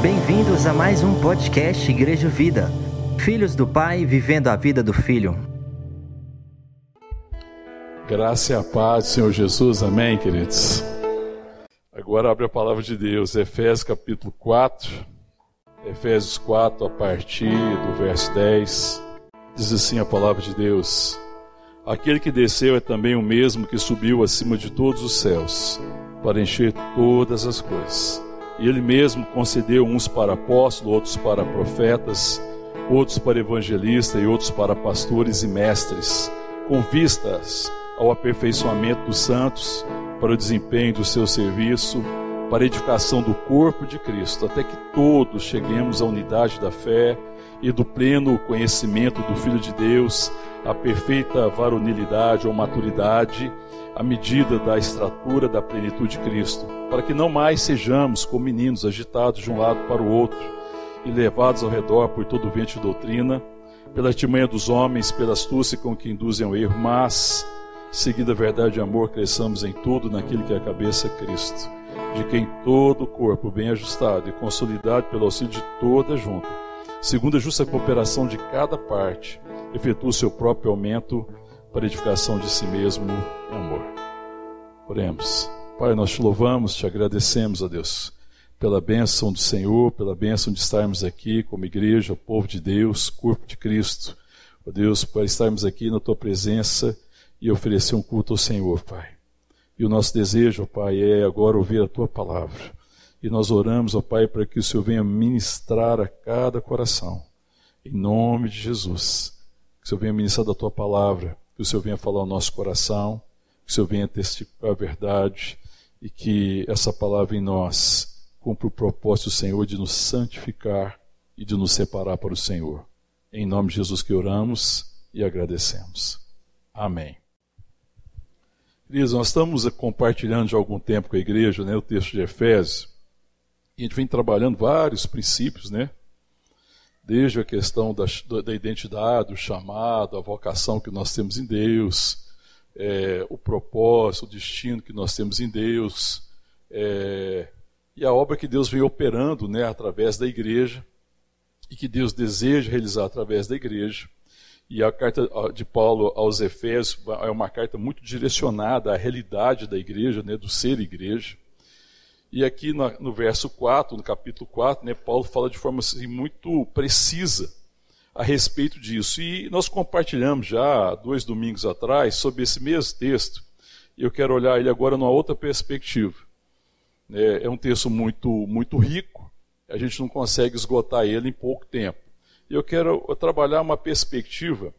Bem-vindos a mais um podcast Igreja Vida. Filhos do Pai vivendo a vida do Filho. Graça e a paz do Senhor Jesus, amém, queridos? Agora abre a palavra de Deus, Efésios capítulo 4, Efésios 4, a partir do verso 10, diz assim a palavra de Deus: Aquele que desceu é também o mesmo que subiu acima de todos os céus, para encher todas as coisas. E ele mesmo concedeu uns para apóstolos, outros para profetas, outros para evangelistas e outros para pastores e mestres, com vistas ao aperfeiçoamento dos santos, para o desempenho do seu serviço, para a edificação do corpo de Cristo, até que todos cheguemos à unidade da fé e do pleno conhecimento do Filho de Deus, à perfeita varonilidade ou maturidade, à medida da estratura da plenitude de Cristo, para que não mais sejamos como meninos agitados de um lado para o outro e levados ao redor por todo o vento de doutrina, pela artimanha dos homens, pela astúcia com que induzem ao erro, mas seguida a verdade e amor, cresçamos em tudo naquilo que é a cabeça Cristo, de quem todo o corpo bem ajustado e consolidado pelo auxílio de toda junta, segundo a justa cooperação de cada parte, efetua o seu próprio aumento para edificação de si mesmo em amor. Oremos. Pai, nós te louvamos, te agradecemos, a Deus, pela bênção do Senhor, pela bênção de estarmos aqui como igreja, povo de Deus, corpo de Cristo. Ó Deus, para estarmos aqui na tua presença e oferecer um culto ao Senhor, Pai. E o nosso desejo, Pai, é agora ouvir a Tua palavra. E nós oramos, ó Pai, para que o Senhor venha ministrar a cada coração. Em nome de Jesus. Que o Senhor venha ministrar da Tua palavra. Que o Senhor venha falar ao nosso coração. Que o Senhor venha testificar a verdade. E que essa palavra em nós cumpra o propósito do Senhor de nos santificar e de nos separar para o Senhor. Em nome de Jesus que oramos e agradecemos. Amém. Queridos, nós estamos compartilhando já há algum tempo com a igreja né, o texto de Efésios. E a gente vem trabalhando vários princípios, né? Desde a questão da, da identidade, do chamado, a vocação que nós temos em Deus, é, o propósito, o destino que nós temos em Deus, é, e a obra que Deus vem operando né, através da igreja, e que Deus deseja realizar através da igreja. E a carta de Paulo aos Efésios é uma carta muito direcionada à realidade da igreja, né, do ser igreja. E aqui no, verso 4, no capítulo 4, né, Paulo fala de forma assim, muito precisa a respeito disso. E nós compartilhamos já dois domingos atrás sobre esse mesmo texto. Eu quero olhar ele agora numa outra perspectiva. É, é um texto muito, muito rico, a gente não consegue esgotar ele em pouco tempo eu quero trabalhar uma perspectiva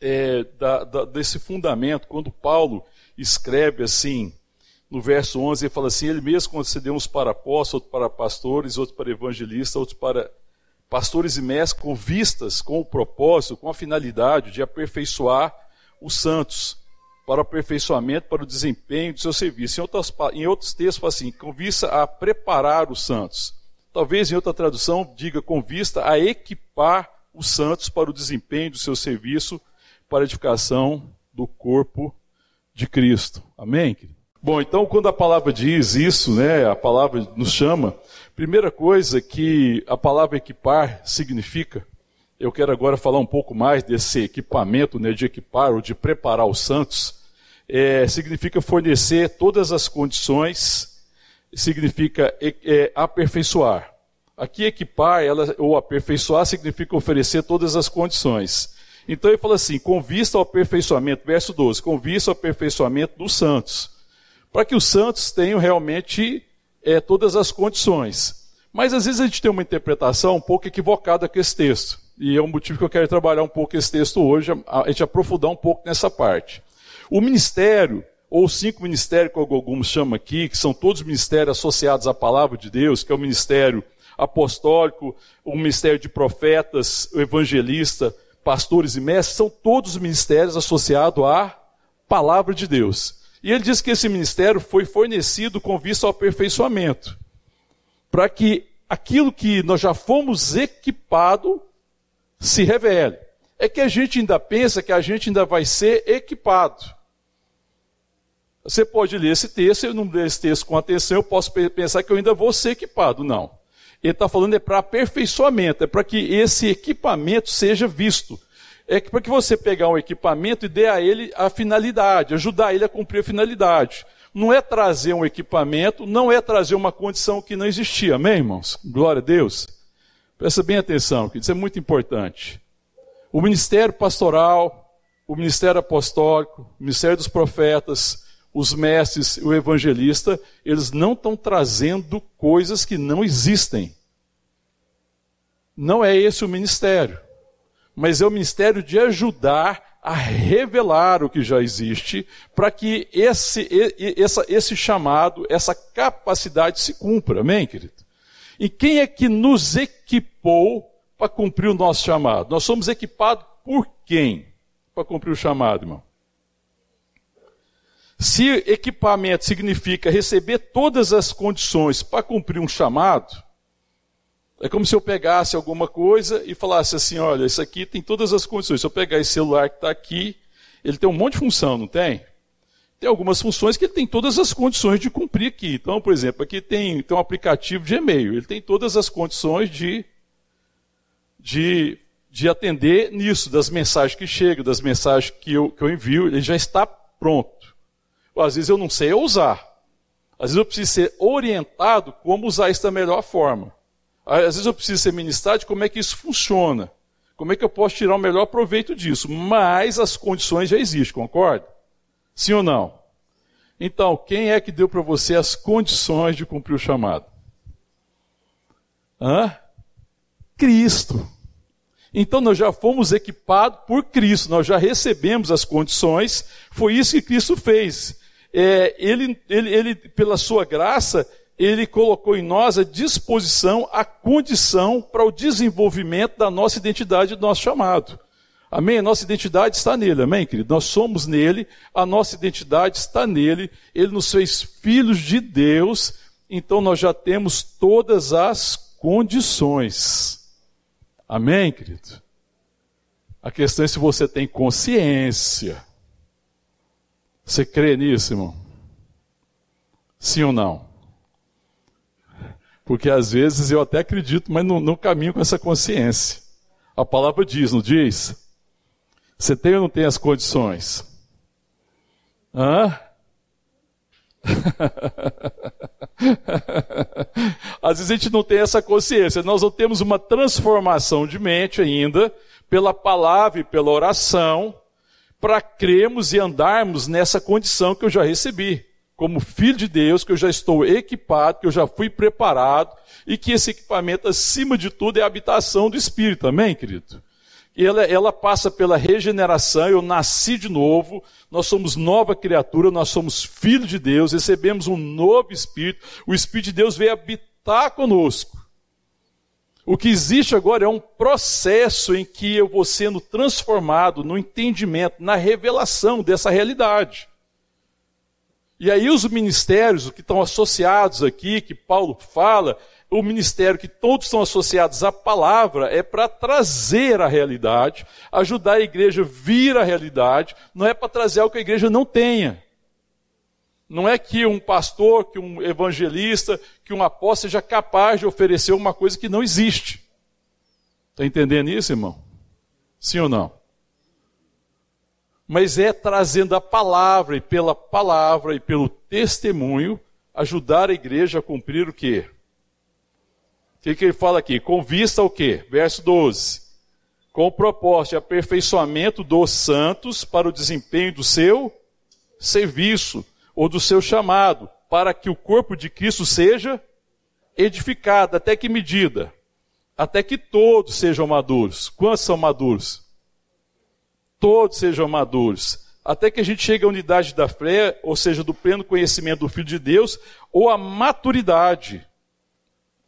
é, da, da, desse fundamento, quando Paulo escreve assim, no verso 11, ele fala assim: Ele mesmo concedeu uns para apóstolos, outros para pastores, outros para evangelistas, outros para pastores e mestres, com vistas, com o propósito, com a finalidade de aperfeiçoar os santos, para o aperfeiçoamento, para o desempenho do seu serviço. Em, outras, em outros textos, fala assim: com vista a preparar os santos Talvez em outra tradução diga com vista a equipar os santos para o desempenho do seu serviço para a edificação do corpo de Cristo. Amém? Bom, então quando a palavra diz isso, né, a palavra nos chama, primeira coisa que a palavra equipar significa, eu quero agora falar um pouco mais desse equipamento, né, de equipar ou de preparar os santos, é, significa fornecer todas as condições significa é, aperfeiçoar. Aqui equipar ela, ou aperfeiçoar significa oferecer todas as condições. Então ele fala assim, com vista ao aperfeiçoamento, verso 12, com vista ao aperfeiçoamento dos santos. Para que os santos tenham realmente é, todas as condições. Mas às vezes a gente tem uma interpretação um pouco equivocada com esse texto. E é um motivo que eu quero trabalhar um pouco esse texto hoje, a gente aprofundar um pouco nessa parte. O ministério ou cinco ministérios que alguns chama aqui, que são todos ministérios associados à palavra de Deus, que é o ministério apostólico, o ministério de profetas, o evangelista, pastores e mestres, são todos ministérios associados à palavra de Deus. E ele diz que esse ministério foi fornecido com vista ao aperfeiçoamento, para que aquilo que nós já fomos equipado se revele. É que a gente ainda pensa que a gente ainda vai ser equipado. Você pode ler esse texto, eu não ler esse texto com atenção, eu posso pensar que eu ainda vou ser equipado. Não. Ele está falando é para aperfeiçoamento, é para que esse equipamento seja visto. É para que você pegar um equipamento e dê a ele a finalidade, ajudar ele a cumprir a finalidade. Não é trazer um equipamento, não é trazer uma condição que não existia. Amém, irmãos? Glória a Deus. Presta bem atenção, que isso é muito importante. O ministério pastoral, o ministério apostólico, o ministério dos profetas, os mestres, o evangelista, eles não estão trazendo coisas que não existem. Não é esse o ministério, mas é o ministério de ajudar a revelar o que já existe, para que esse, esse, esse chamado, essa capacidade se cumpra. Amém, querido? E quem é que nos equipou para cumprir o nosso chamado? Nós somos equipados por quem? Para cumprir o chamado, irmão. Se equipamento significa receber todas as condições para cumprir um chamado, é como se eu pegasse alguma coisa e falasse assim: olha, isso aqui tem todas as condições. Se eu pegar esse celular que está aqui, ele tem um monte de função, não tem? Tem algumas funções que ele tem todas as condições de cumprir aqui. Então, por exemplo, aqui tem, tem um aplicativo de e-mail, ele tem todas as condições de, de, de atender nisso, das mensagens que chegam, das mensagens que eu, que eu envio, ele já está pronto às vezes eu não sei usar. Às vezes eu preciso ser orientado como usar isso da melhor forma. Às vezes eu preciso ser ministrado de como é que isso funciona. Como é que eu posso tirar o melhor proveito disso? Mas as condições já existem, concorda? Sim ou não? Então, quem é que deu para você as condições de cumprir o chamado? Hã? Cristo. Então nós já fomos equipados por Cristo, nós já recebemos as condições, foi isso que Cristo fez é, ele, ele, ele, pela sua graça, ele colocou em nós a disposição, a condição para o desenvolvimento da nossa identidade, do nosso chamado. Amém? A nossa identidade está nele, amém, querido? Nós somos nele, a nossa identidade está nele, ele nos fez filhos de Deus, então nós já temos todas as condições. Amém, querido? A questão é se você tem consciência. Você crê nisso, irmão? Sim ou não? Porque às vezes eu até acredito, mas não, não caminho com essa consciência. A palavra diz, não diz? Você tem ou não tem as condições? Hã? Às vezes a gente não tem essa consciência, nós não temos uma transformação de mente ainda, pela palavra e pela oração, para crermos e andarmos nessa condição que eu já recebi, como filho de Deus, que eu já estou equipado, que eu já fui preparado, e que esse equipamento, acima de tudo, é a habitação do Espírito, amém, querido? Ela, ela passa pela regeneração, eu nasci de novo, nós somos nova criatura, nós somos filhos de Deus, recebemos um novo Espírito, o Espírito de Deus veio habitar conosco. O que existe agora é um processo em que eu vou sendo transformado no entendimento, na revelação dessa realidade. E aí os ministérios que estão associados aqui, que Paulo fala, o ministério que todos estão associados à palavra é para trazer a realidade, ajudar a igreja a vir a realidade, não é para trazer algo que a igreja não tenha. Não é que um pastor, que um evangelista, que um apóstolo seja capaz de oferecer uma coisa que não existe. Está entendendo isso, irmão? Sim ou não? Mas é trazendo a palavra e pela palavra e pelo testemunho ajudar a igreja a cumprir o quê? O que, que ele fala aqui? Com vista ao quê? Verso 12. Com o propósito de aperfeiçoamento dos santos para o desempenho do seu serviço ou do seu chamado, para que o corpo de Cristo seja edificado. Até que medida? Até que todos sejam maduros. Quantos são maduros? Todos sejam maduros. Até que a gente chegue à unidade da fé, ou seja, do pleno conhecimento do Filho de Deus, ou à maturidade.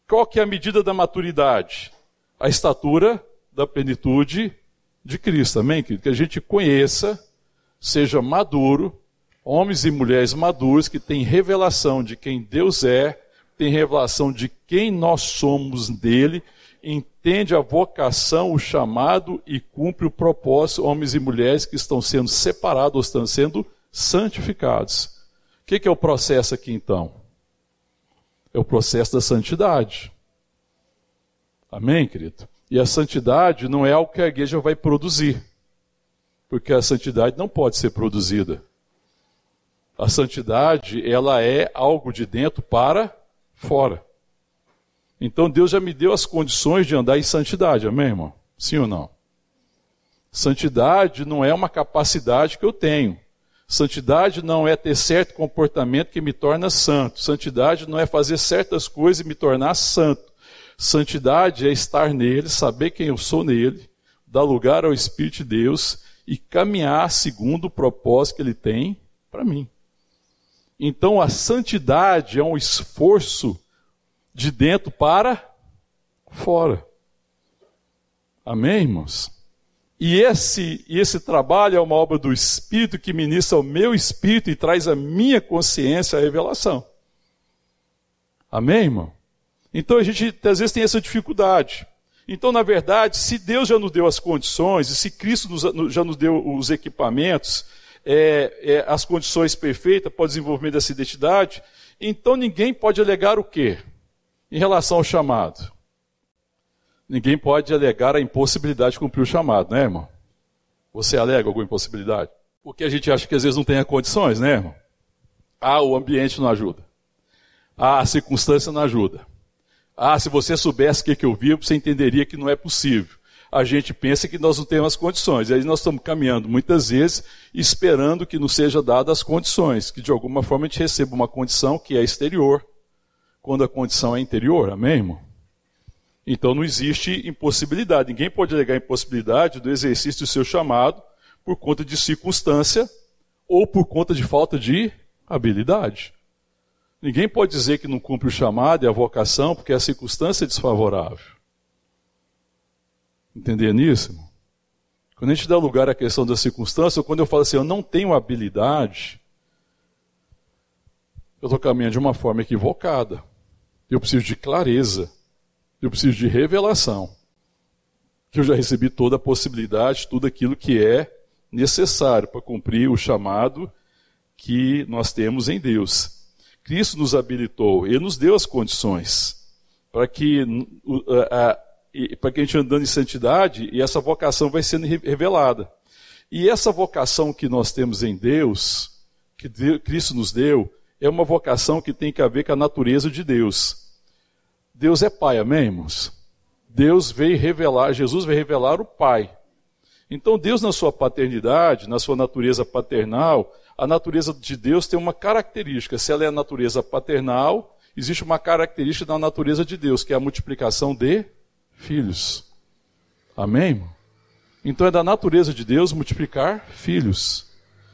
Qual que é a medida da maturidade? A estatura da plenitude de Cristo, amém, querido? Que a gente conheça, seja maduro, homens e mulheres maduros que têm revelação de quem Deus é, têm revelação de quem nós somos dele, entende a vocação, o chamado e cumpre o propósito, homens e mulheres que estão sendo separados, estão sendo santificados. que, que é o processo aqui então? É o processo da santidade. Amém, querido? E a santidade não é algo que a igreja vai produzir, porque a santidade não pode ser produzida. A santidade, ela é algo de dentro para fora. Então Deus já me deu as condições de andar em santidade, amém, irmão? Sim ou não? Santidade não é uma capacidade que eu tenho. Santidade não é ter certo comportamento que me torna santo. Santidade não é fazer certas coisas e me tornar santo. Santidade é estar nele, saber quem eu sou nele, dar lugar ao Espírito de Deus e caminhar segundo o propósito que ele tem para mim. Então a santidade é um esforço de dentro para fora. Amém, irmãos? E esse, esse trabalho é uma obra do Espírito que ministra ao meu espírito e traz à minha consciência a revelação. Amém, irmão? Então a gente às vezes tem essa dificuldade. Então, na verdade, se Deus já nos deu as condições, e se Cristo nos, já nos deu os equipamentos, é, é, as condições perfeitas para o desenvolvimento dessa identidade, então ninguém pode alegar o quê? Em relação ao chamado ninguém pode alegar a impossibilidade de cumprir o chamado, né, irmão? Você alega alguma impossibilidade? Porque a gente acha que às vezes não tem condições, né, irmão? Ah, o ambiente não ajuda. Ah, a circunstância não ajuda. Ah, se você soubesse o que, que eu vivo, você entenderia que não é possível. A gente pensa que nós não temos as condições. E aí nós estamos caminhando muitas vezes esperando que nos seja dadas as condições, que de alguma forma a gente receba uma condição que é exterior, quando a condição é interior. Amém, irmão? Então não existe impossibilidade. Ninguém pode alegar impossibilidade do exercício do seu chamado por conta de circunstância ou por conta de falta de habilidade. Ninguém pode dizer que não cumpre o chamado e a vocação porque a circunstância é desfavorável. Entender nisso? Quando a gente dá lugar à questão da circunstância, quando eu falo assim, eu não tenho habilidade, eu estou caminhando de uma forma equivocada. Eu preciso de clareza. Eu preciso de revelação. Que eu já recebi toda a possibilidade, tudo aquilo que é necessário para cumprir o chamado que nós temos em Deus. Cristo nos habilitou, Ele nos deu as condições para que, para que a gente andando em santidade e essa vocação vai sendo revelada. E essa vocação que nós temos em Deus, que Cristo nos deu, é uma vocação que tem que ver com a natureza de Deus. Deus é Pai, amém, irmãos? Deus veio revelar, Jesus veio revelar o Pai. Então, Deus, na sua paternidade, na sua natureza paternal, a natureza de Deus tem uma característica. Se ela é a natureza paternal, existe uma característica da natureza de Deus, que é a multiplicação de filhos. Amém? Irmão? Então, é da natureza de Deus multiplicar filhos.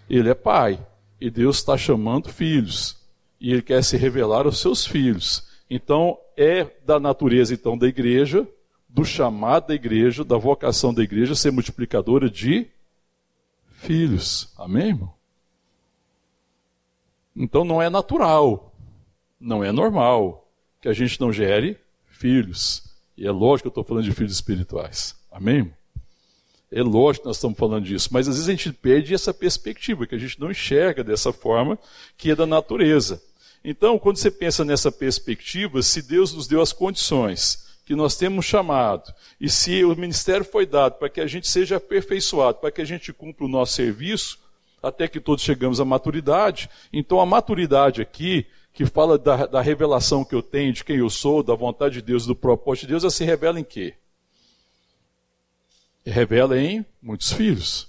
Ele é Pai, e Deus está chamando filhos, e Ele quer se revelar aos seus filhos. Então, é da natureza então da igreja, do chamado da igreja, da vocação da igreja ser multiplicadora de filhos. Amém, irmão? Então não é natural, não é normal que a gente não gere filhos. E é lógico que eu estou falando de filhos espirituais. Amém? É lógico que nós estamos falando disso, mas às vezes a gente perde essa perspectiva, que a gente não enxerga dessa forma, que é da natureza. Então, quando você pensa nessa perspectiva, se Deus nos deu as condições que nós temos chamado, e se o ministério foi dado para que a gente seja aperfeiçoado, para que a gente cumpra o nosso serviço, até que todos chegamos à maturidade, então a maturidade aqui, que fala da, da revelação que eu tenho de quem eu sou, da vontade de Deus, do propósito de Deus, ela se revela em quê? Revela em muitos filhos.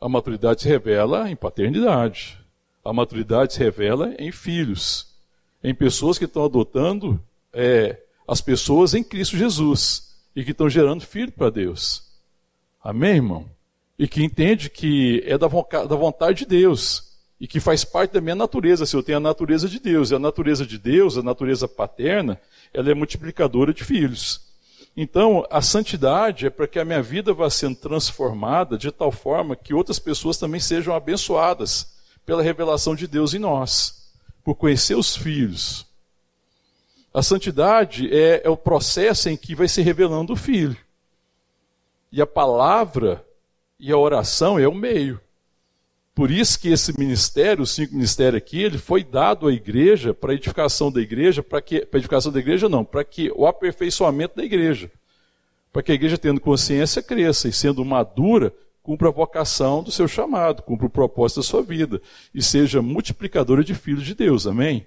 A maturidade se revela em paternidade. A maturidade se revela em filhos, em pessoas que estão adotando é, as pessoas em Cristo Jesus e que estão gerando filho para Deus. Amém, irmão? E que entende que é da vontade de Deus e que faz parte da minha natureza. Se eu tenho a natureza de Deus, e a natureza de Deus, a natureza paterna, ela é multiplicadora de filhos. Então, a santidade é para que a minha vida vá sendo transformada de tal forma que outras pessoas também sejam abençoadas pela revelação de Deus em nós, por conhecer os filhos. A santidade é, é o processo em que vai se revelando o filho. E a palavra e a oração é o meio. Por isso que esse ministério, os cinco ministérios aqui, ele foi dado à igreja para edificação da igreja, para que para edificação da igreja não, para que o aperfeiçoamento da igreja, para que a igreja tendo consciência cresça e sendo madura cumpra a vocação do seu chamado, cumpra o propósito da sua vida e seja multiplicadora de filhos de Deus. Amém?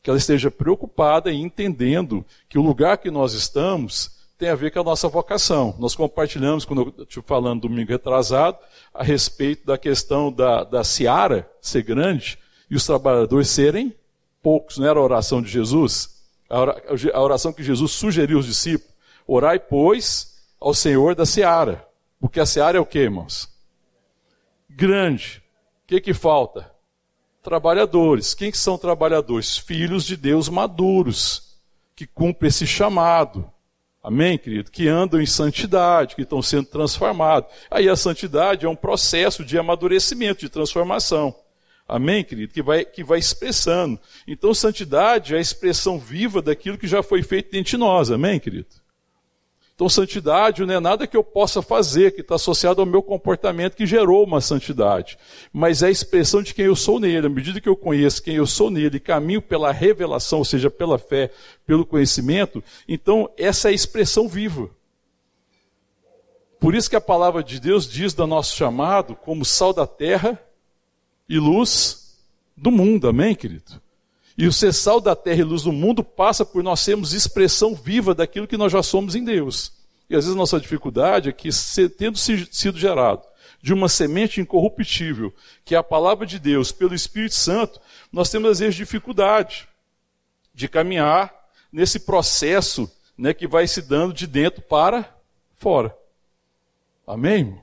Que ela esteja preocupada e entendendo que o lugar que nós estamos tem a ver com a nossa vocação. Nós compartilhamos, quando eu estive falando domingo retrasado, a respeito da questão da, da seara ser grande e os trabalhadores serem poucos. Não era a oração de Jesus? A oração que Jesus sugeriu aos discípulos. Orai, pois, ao Senhor da seara. Porque a seara é o que, irmãos? Grande. O que, que falta? Trabalhadores. Quem que são trabalhadores? Filhos de Deus maduros, que cumprem esse chamado Amém, querido? Que andam em santidade, que estão sendo transformados. Aí a santidade é um processo de amadurecimento, de transformação. Amém, querido? Que vai, que vai expressando. Então, santidade é a expressão viva daquilo que já foi feito dentro de nós. Amém, querido? Então, santidade não é nada que eu possa fazer, que está associado ao meu comportamento que gerou uma santidade, mas é a expressão de quem eu sou nele. À medida que eu conheço quem eu sou nele caminho pela revelação, ou seja, pela fé, pelo conhecimento, então essa é a expressão viva. Por isso que a palavra de Deus diz do nosso chamado como sal da terra e luz do mundo. Amém, querido? E o ser sal da terra e luz do mundo passa por nós sermos expressão viva daquilo que nós já somos em Deus. E às vezes a nossa dificuldade é que, tendo sido gerado de uma semente incorruptível, que é a palavra de Deus, pelo Espírito Santo, nós temos às vezes dificuldade de caminhar nesse processo né, que vai se dando de dentro para fora. Amém?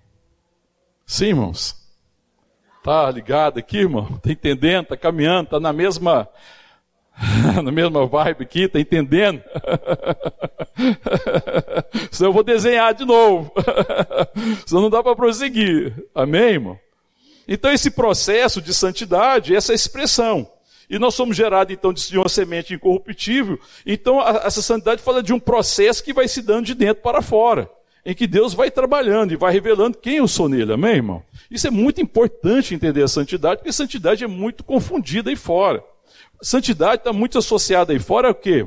Sim, irmãos? Tá ligado aqui, irmão? Tá entendendo? Tá caminhando? Tá na mesma na mesma vibe aqui, tá entendendo? Senão eu vou desenhar de novo. Senão não dá para prosseguir. Amém, irmão? Então esse processo de santidade, essa expressão. E nós somos gerados então de uma semente incorruptível. Então essa santidade fala de um processo que vai se dando de dentro para fora. Em que Deus vai trabalhando e vai revelando quem eu sou nele, amém, irmão? Isso é muito importante entender a santidade, porque a santidade é muito confundida aí fora. Santidade está muito associada aí fora ao quê?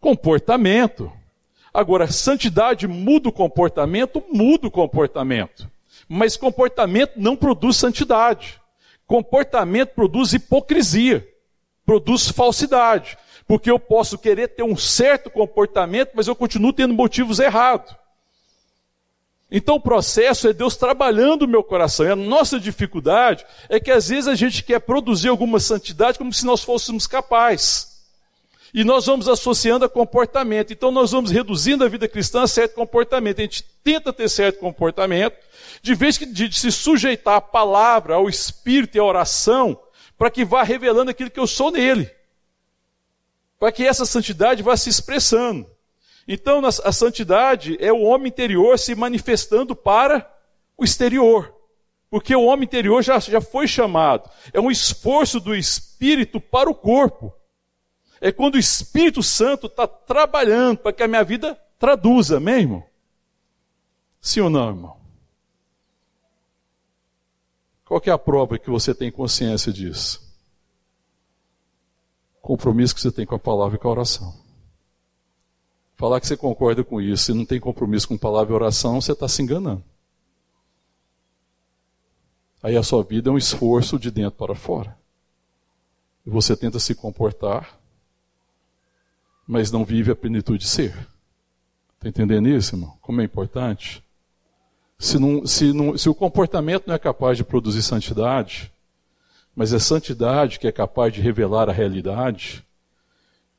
Comportamento. Agora, santidade muda o comportamento? Muda o comportamento. Mas comportamento não produz santidade. Comportamento produz hipocrisia, produz falsidade. Porque eu posso querer ter um certo comportamento, mas eu continuo tendo motivos errados. Então o processo é Deus trabalhando o meu coração. E a nossa dificuldade é que às vezes a gente quer produzir alguma santidade como se nós fôssemos capazes. E nós vamos associando a comportamento. Então nós vamos reduzindo a vida cristã a certo comportamento. A gente tenta ter certo comportamento, de vez que de se sujeitar à palavra, ao espírito e à oração, para que vá revelando aquilo que eu sou nele. Para que essa santidade vá se expressando. Então, a santidade é o homem interior se manifestando para o exterior. Porque o homem interior já, já foi chamado. É um esforço do espírito para o corpo. É quando o Espírito Santo está trabalhando para que a minha vida traduza, amém, irmão? Sim ou não, irmão? Qual é a prova que você tem consciência disso? Compromisso que você tem com a palavra e com a oração. Falar que você concorda com isso e não tem compromisso com palavra e oração, você está se enganando. Aí a sua vida é um esforço de dentro para fora. E você tenta se comportar, mas não vive a plenitude de ser. Está entendendo isso, irmão? Como é importante? Se, não, se, não, se o comportamento não é capaz de produzir santidade, mas é santidade que é capaz de revelar a realidade,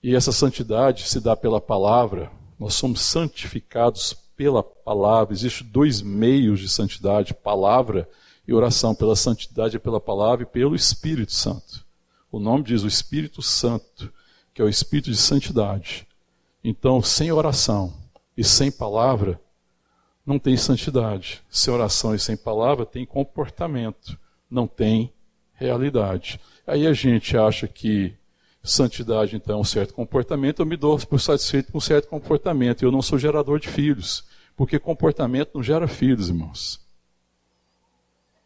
e essa santidade se dá pela palavra. Nós somos santificados pela palavra. Existem dois meios de santidade: palavra e oração. Pela santidade é pela palavra e pelo Espírito Santo. O nome diz o Espírito Santo, que é o Espírito de santidade. Então, sem oração e sem palavra, não tem santidade. Sem oração e sem palavra, tem comportamento, não tem realidade. Aí a gente acha que Santidade, então, é um certo comportamento, eu me dou por satisfeito com um certo comportamento. Eu não sou gerador de filhos, porque comportamento não gera filhos, irmãos.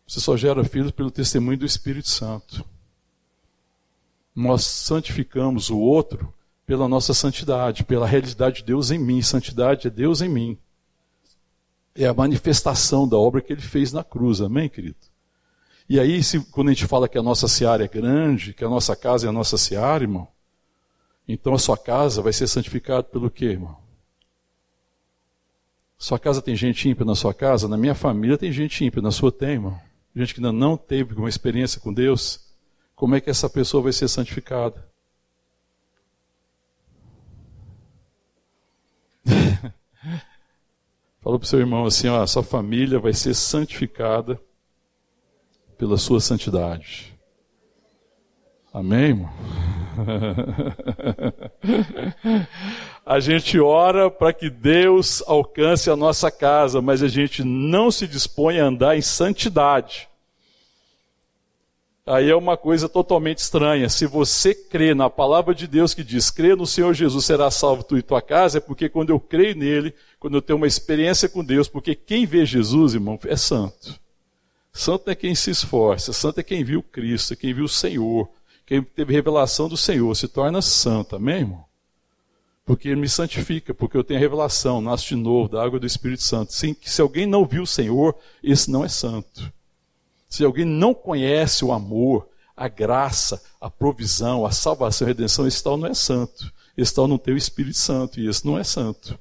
Você só gera filhos pelo testemunho do Espírito Santo. Nós santificamos o outro pela nossa santidade, pela realidade de Deus em mim. Santidade é Deus em mim. É a manifestação da obra que ele fez na cruz, amém, querido? E aí, se, quando a gente fala que a nossa seara é grande, que a nossa casa é a nossa seara, irmão, então a sua casa vai ser santificada pelo quê, irmão? Sua casa tem gente ímpia na sua casa? Na minha família tem gente ímpia, na sua tem, irmão. Gente que ainda não teve uma experiência com Deus. Como é que essa pessoa vai ser santificada? Falou para o seu irmão assim: ó, sua família vai ser santificada pela sua santidade. Amém, irmão? a gente ora para que Deus alcance a nossa casa, mas a gente não se dispõe a andar em santidade. Aí é uma coisa totalmente estranha. Se você crê na palavra de Deus que diz, crê no Senhor Jesus, será salvo tu e tua casa, é porque quando eu creio nele, quando eu tenho uma experiência com Deus, porque quem vê Jesus, irmão, é santo. Santo é quem se esforça, santo é quem viu Cristo, quem viu o Senhor, quem teve revelação do Senhor, se torna santo, amém, irmão? Porque ele me santifica, porque eu tenho a revelação, nasço de novo, da água do Espírito Santo. Sim, se alguém não viu o Senhor, esse não é santo. Se alguém não conhece o amor, a graça, a provisão, a salvação, a redenção, esse tal não é santo. Esse tal não tem o Espírito Santo, e esse não é santo.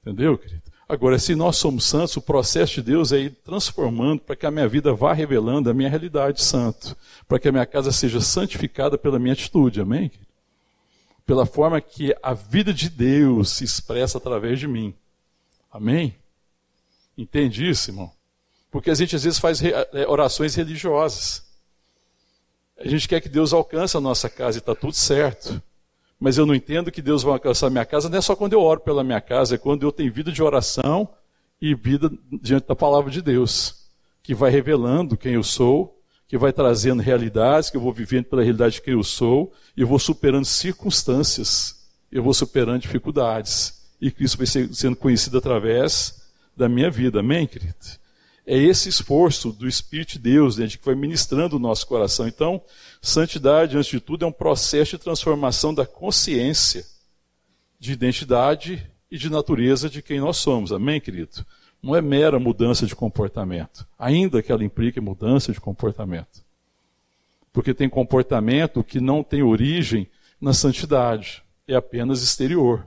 Entendeu, querido? Agora, se nós somos santos, o processo de Deus é ir transformando para que a minha vida vá revelando a minha realidade santo, para que a minha casa seja santificada pela minha atitude, amém? Pela forma que a vida de Deus se expressa através de mim, amém? Entende isso, irmão? Porque a gente às vezes faz é, orações religiosas. A gente quer que Deus alcance a nossa casa e está tudo certo. Mas eu não entendo que Deus vai alcançar a minha casa, não é só quando eu oro pela minha casa, é quando eu tenho vida de oração e vida diante da palavra de Deus, que vai revelando quem eu sou, que vai trazendo realidades, que eu vou vivendo pela realidade de quem eu sou, e eu vou superando circunstâncias, eu vou superando dificuldades. E Cristo vai ser, sendo conhecido através da minha vida. Amém, querido? É esse esforço do Espírito de Deus, né, que vai ministrando o nosso coração. Então, santidade, antes de tudo, é um processo de transformação da consciência, de identidade e de natureza de quem nós somos. Amém, querido? Não é mera mudança de comportamento, ainda que ela implique mudança de comportamento. Porque tem comportamento que não tem origem na santidade, é apenas exterior.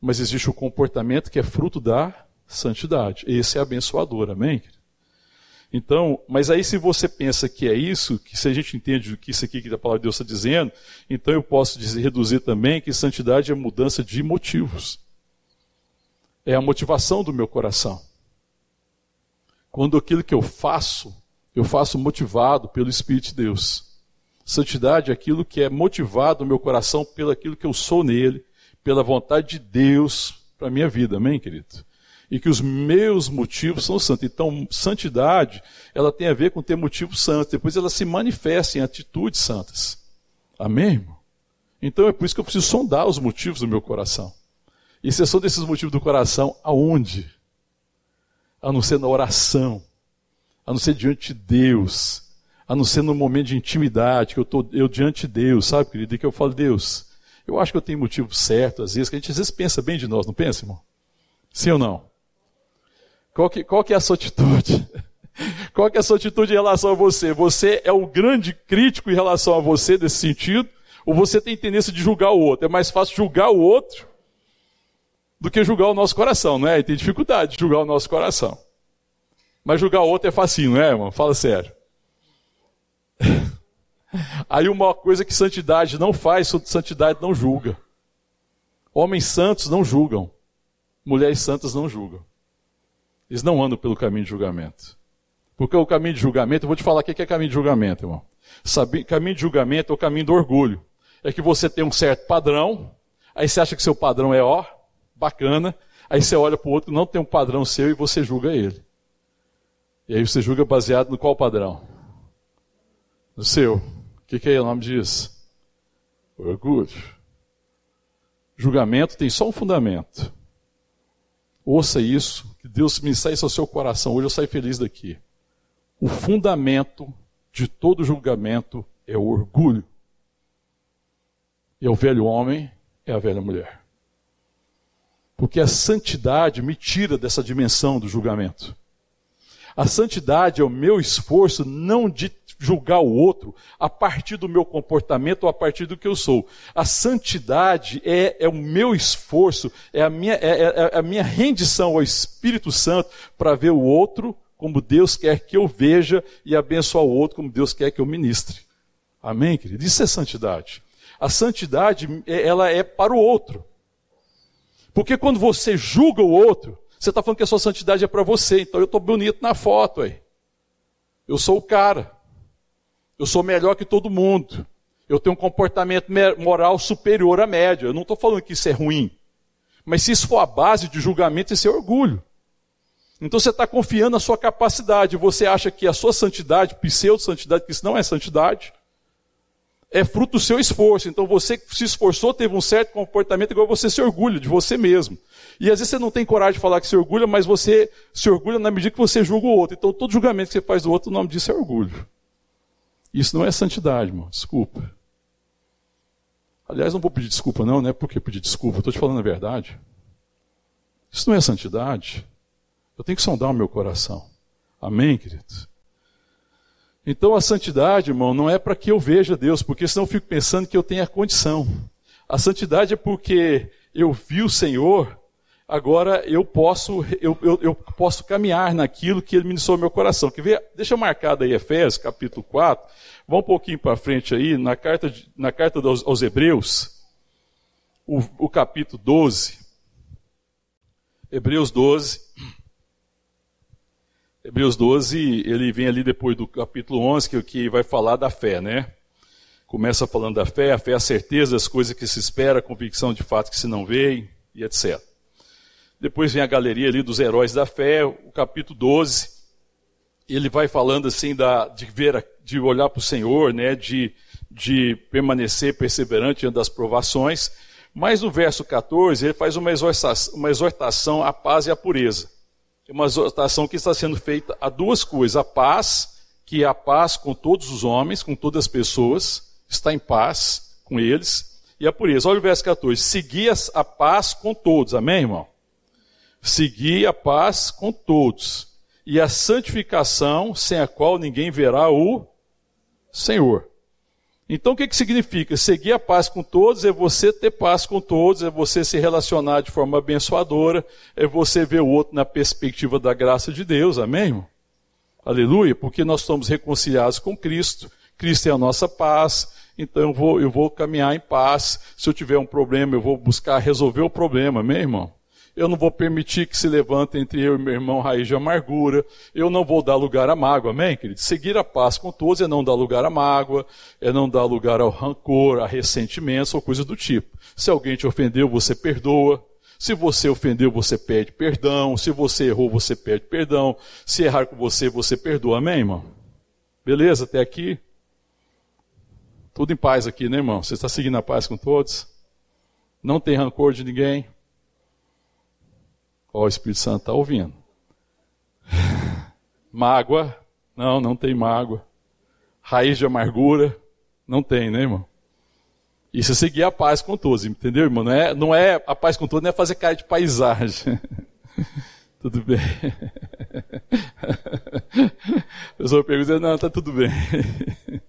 Mas existe o comportamento que é fruto da santidade. Esse é abençoador, amém? Então, mas aí se você pensa que é isso, que se a gente entende que isso aqui que a palavra de Deus está dizendo, então eu posso dizer, reduzir também que santidade é mudança de motivos. É a motivação do meu coração. Quando aquilo que eu faço, eu faço motivado pelo Espírito de Deus. Santidade é aquilo que é motivado no meu coração pelo aquilo que eu sou nele, pela vontade de Deus para a minha vida. Amém, querido? E que os meus motivos são santos. Então, santidade, ela tem a ver com ter motivos santos. Depois ela se manifesta em atitudes santas. Amém, irmão? Então é por isso que eu preciso sondar os motivos do meu coração. E se são desses motivos do coração, aonde? A não ser na oração, a não ser diante de Deus, a não ser no momento de intimidade, que eu estou eu diante de Deus, sabe, querido? E que eu falo, Deus, eu acho que eu tenho motivo certo, às vezes, que a gente às vezes pensa bem de nós, não pensa, irmão? Sim ou não? Qual que, qual que é a sua atitude? Qual que é a sua atitude em relação a você? Você é o grande crítico em relação a você nesse sentido? Ou você tem tendência de julgar o outro? É mais fácil julgar o outro do que julgar o nosso coração, não é? E tem dificuldade de julgar o nosso coração. Mas julgar o outro é facinho, não é, irmão? Fala sério. Aí uma coisa que santidade não faz, santidade não julga. Homens santos não julgam. Mulheres santas não julgam. Eles não andam pelo caminho de julgamento. Porque o caminho de julgamento, eu vou te falar o que é caminho de julgamento, irmão. Sabe, caminho de julgamento é o caminho do orgulho. É que você tem um certo padrão, aí você acha que seu padrão é ó, bacana, aí você olha para o outro não tem um padrão seu e você julga ele. E aí você julga baseado no qual padrão? No seu. O que, que é o nome disso? Orgulho. Julgamento tem só um fundamento. Ouça isso, que Deus me saísse ao seu coração. Hoje eu saio feliz daqui. o fundamento de todo julgamento é o orgulho. E o velho homem, é a velha mulher. Porque a santidade me tira dessa dimensão do julgamento. A santidade é o meu esforço não de julgar o outro a partir do meu comportamento ou a partir do que eu sou. A santidade é, é o meu esforço, é a, minha, é, é, é a minha rendição ao Espírito Santo para ver o outro como Deus quer que eu veja e abençoar o outro como Deus quer que eu ministre. Amém, querido? Isso é santidade. A santidade, é, ela é para o outro. Porque quando você julga o outro, você está falando que a sua santidade é para você, então eu estou bonito na foto aí. Eu sou o cara. Eu sou melhor que todo mundo. Eu tenho um comportamento moral superior à média. Eu não estou falando que isso é ruim. Mas se isso for a base de julgamento, isso é orgulho. Então você está confiando na sua capacidade. Você acha que a sua santidade, pseudo-santidade, que isso não é santidade, é fruto do seu esforço. Então você se esforçou, teve um certo comportamento, igual você se orgulha de você mesmo. E às vezes você não tem coragem de falar que se orgulha, mas você se orgulha na medida que você julga o outro. Então todo julgamento que você faz do outro, o nome disso é orgulho. Isso não é santidade, irmão. Desculpa. Aliás, não vou pedir desculpa, não, né? Por que pedir desculpa? Estou te falando a verdade. Isso não é santidade. Eu tenho que sondar o meu coração. Amém, queridos? Então a santidade, irmão, não é para que eu veja Deus, porque senão eu fico pensando que eu tenho a condição. A santidade é porque eu vi o Senhor, agora eu posso, eu, eu, eu posso caminhar naquilo que Ele ministrou no meu coração. Quer ver? Deixa eu marcar aí Efésios, capítulo 4. Vamos um pouquinho para frente aí, na carta, de, na carta aos, aos Hebreus, o, o capítulo 12. Hebreus 12. Hebreus 12, ele vem ali depois do capítulo 11, que, que vai falar da fé, né? Começa falando da fé, a fé é a certeza das coisas que se espera, a convicção de fato que se não vê, e etc. Depois vem a galeria ali dos heróis da fé, o capítulo 12, ele vai falando assim da, de ver, de olhar para o Senhor, né? De, de permanecer perseverante diante das provações. Mas no verso 14, ele faz uma exortação, uma exortação à paz e à pureza. É uma exortação que está sendo feita a duas coisas: a paz, que é a paz com todos os homens, com todas as pessoas, está em paz com eles, e a pureza. Olha o verso 14: segui a paz com todos, amém, irmão? Segui a paz com todos, e a santificação, sem a qual ninguém verá o Senhor. Então o que, que significa? Seguir a paz com todos é você ter paz com todos, é você se relacionar de forma abençoadora, é você ver o outro na perspectiva da graça de Deus, amém? Irmão? Aleluia, porque nós somos reconciliados com Cristo, Cristo é a nossa paz, então eu vou, eu vou caminhar em paz. Se eu tiver um problema, eu vou buscar resolver o problema, amém, irmão? Eu não vou permitir que se levante entre eu e meu irmão raiz de amargura. Eu não vou dar lugar à mágoa, amém, querido? Seguir a paz com todos é não dar lugar à mágoa, é não dar lugar ao rancor, a ressentimentos ou coisa do tipo. Se alguém te ofendeu, você perdoa. Se você ofendeu, você pede perdão. Se você errou, você pede perdão. Se errar com você, você perdoa, amém, irmão? Beleza, até aqui? Tudo em paz aqui, né, irmão? Você está seguindo a paz com todos? Não tem rancor de ninguém? Ó, o Espírito Santo está ouvindo. Mágoa? Não, não tem mágoa. Raiz de amargura? Não tem, né, irmão? Isso é seguir a paz com todos, entendeu, irmão? Não é, não é a paz com todos, não é fazer cara de paisagem. tudo bem. A pessoa pergunta, não, está tudo bem.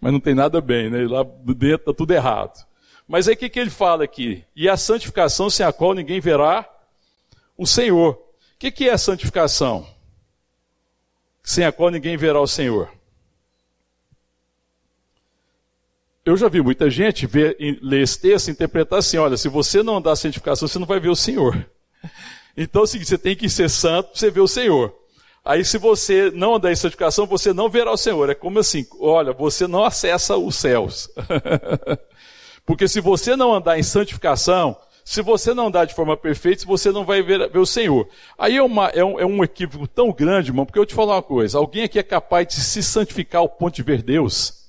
Mas não tem nada bem, né? Lá dentro está tudo errado. Mas aí o que, que ele fala aqui? E a santificação sem a qual ninguém verá o Senhor. O que, que é a santificação? Sem a qual ninguém verá o Senhor. Eu já vi muita gente ver, ler esse texto e interpretar assim: olha, se você não andar a santificação, você não vai ver o Senhor. Então é o seguinte: você tem que ser santo para você ver o Senhor. Aí, se você não andar em santificação, você não verá o Senhor. É como assim: olha, você não acessa os céus. Porque se você não andar em santificação, se você não dá de forma perfeita, você não vai ver, ver o Senhor. Aí é, uma, é, um, é, um, equívoco tão grande, irmão, porque eu te falar uma coisa: alguém aqui é capaz de se santificar ao ponto de ver Deus?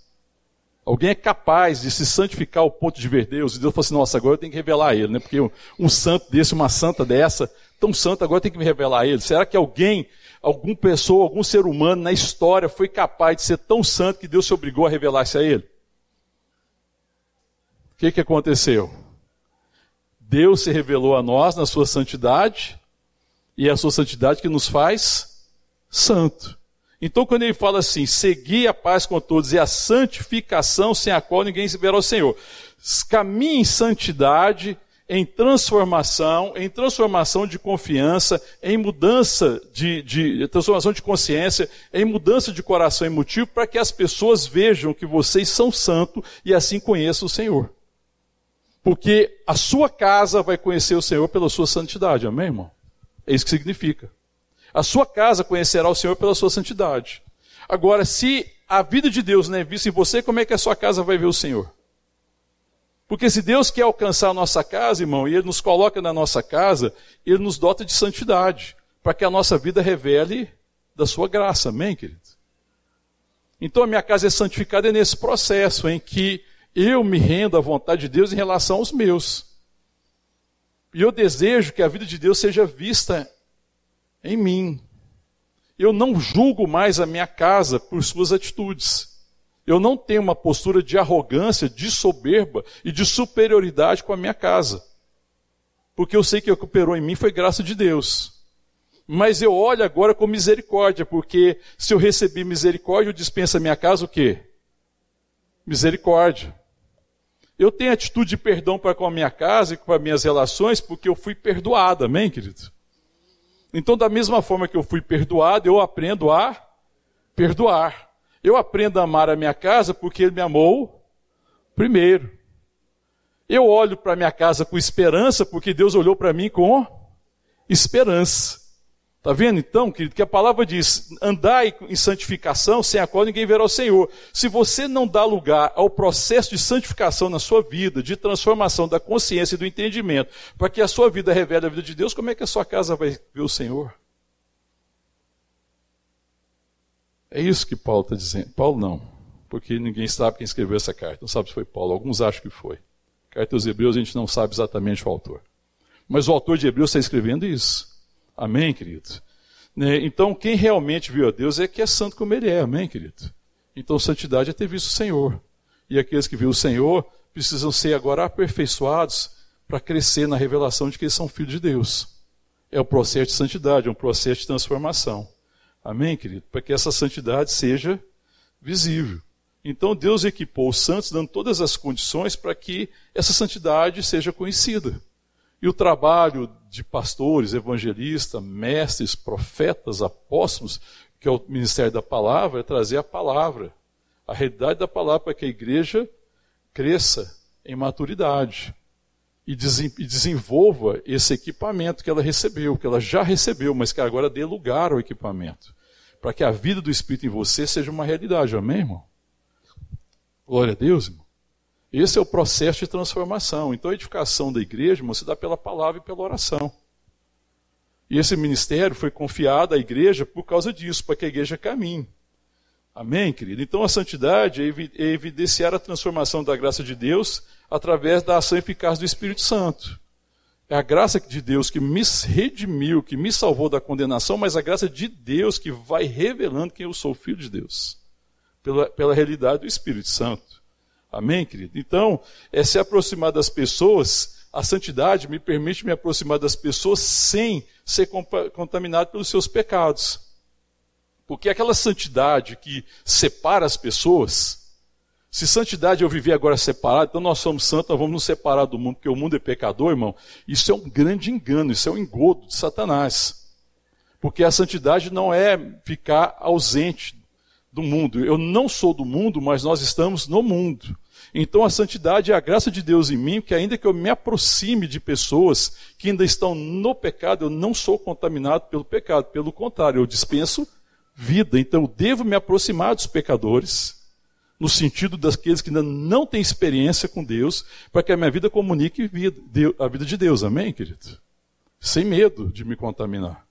Alguém é capaz de se santificar ao ponto de ver Deus? E Deus falou assim: nossa, agora eu tenho que revelar Ele, né? Porque um, um santo desse, uma santa dessa, tão santo, agora tem que me revelar ele? Será que alguém, alguma pessoa, algum ser humano na história foi capaz de ser tão santo que Deus se obrigou a revelar-se a ele? O que, que aconteceu? Deus se revelou a nós na sua santidade, e é a sua santidade que nos faz santo. Então, quando ele fala assim, seguir a paz com todos e a santificação sem a qual ninguém se verá o Senhor. Caminhe em santidade, em transformação, em transformação de confiança, em mudança de, de transformação de consciência, em mudança de coração e motivo, para que as pessoas vejam que vocês são santos e assim conheçam o Senhor. Porque a sua casa vai conhecer o Senhor pela sua santidade, amém, irmão? É isso que significa. A sua casa conhecerá o Senhor pela sua santidade. Agora, se a vida de Deus não é vista em você, como é que a sua casa vai ver o Senhor? Porque se Deus quer alcançar a nossa casa, irmão, e Ele nos coloca na nossa casa, Ele nos dota de santidade, para que a nossa vida revele da sua graça, amém, querido? Então a minha casa é santificada nesse processo em que eu me rendo à vontade de Deus em relação aos meus. E eu desejo que a vida de Deus seja vista em mim. Eu não julgo mais a minha casa por suas atitudes. Eu não tenho uma postura de arrogância, de soberba e de superioridade com a minha casa. Porque eu sei que o que operou em mim foi graça de Deus. Mas eu olho agora com misericórdia, porque se eu recebi misericórdia, eu dispenso a minha casa o quê? Misericórdia. Eu tenho atitude de perdão para com a minha casa e com as minhas relações, porque eu fui perdoado, amém, querido? Então, da mesma forma que eu fui perdoado, eu aprendo a perdoar. Eu aprendo a amar a minha casa porque ele me amou primeiro. Eu olho para minha casa com esperança porque Deus olhou para mim com esperança. Está vendo então, querido, que a palavra diz: andai em santificação, sem a qual ninguém verá o Senhor. Se você não dá lugar ao processo de santificação na sua vida, de transformação da consciência e do entendimento, para que a sua vida revele a vida de Deus, como é que a sua casa vai ver o Senhor? É isso que Paulo está dizendo. Paulo não, porque ninguém sabe quem escreveu essa carta. Não sabe se foi Paulo, alguns acham que foi. Carta aos Hebreus a gente não sabe exatamente o autor. Mas o autor de Hebreus está escrevendo isso. Amém, querido? Né? Então, quem realmente viu a Deus é que é santo como ele é, amém, querido? Então, santidade é ter visto o Senhor. E aqueles que viram o Senhor precisam ser agora aperfeiçoados para crescer na revelação de que eles são filhos de Deus. É o processo de santidade, é um processo de transformação. Amém, querido? Para que essa santidade seja visível. Então Deus equipou os santos, dando todas as condições para que essa santidade seja conhecida. E o trabalho de pastores, evangelistas, mestres, profetas, apóstolos, que é o ministério da palavra, é trazer a palavra, a realidade da palavra para que a igreja cresça em maturidade e desenvolva esse equipamento que ela recebeu, que ela já recebeu, mas que agora dê lugar ao equipamento, para que a vida do Espírito em você seja uma realidade, amém, irmão? Glória a Deus, irmão. Esse é o processo de transformação. Então a edificação da igreja irmão, se dá pela palavra e pela oração. E esse ministério foi confiado à igreja por causa disso, para que a igreja caminhe. Amém, querido? Então a santidade é, é evidenciar a transformação da graça de Deus através da ação eficaz do Espírito Santo. É a graça de Deus que me redimiu, que me salvou da condenação, mas a graça de Deus que vai revelando quem eu sou, filho de Deus, pela, pela realidade do Espírito Santo. Amém, querido? Então, é se aproximar das pessoas, a santidade me permite me aproximar das pessoas sem ser contaminado pelos seus pecados. Porque aquela santidade que separa as pessoas, se santidade eu viver agora separado, então nós somos santos, nós vamos nos separar do mundo, porque o mundo é pecador, irmão. Isso é um grande engano, isso é um engodo de Satanás. Porque a santidade não é ficar ausente do mundo. Eu não sou do mundo, mas nós estamos no mundo. Então a santidade é a graça de Deus em mim, que ainda que eu me aproxime de pessoas que ainda estão no pecado, eu não sou contaminado pelo pecado. Pelo contrário, eu dispenso vida. Então eu devo me aproximar dos pecadores, no sentido daqueles que ainda não têm experiência com Deus, para que a minha vida comunique a vida de Deus. Amém, querido? Sem medo de me contaminar.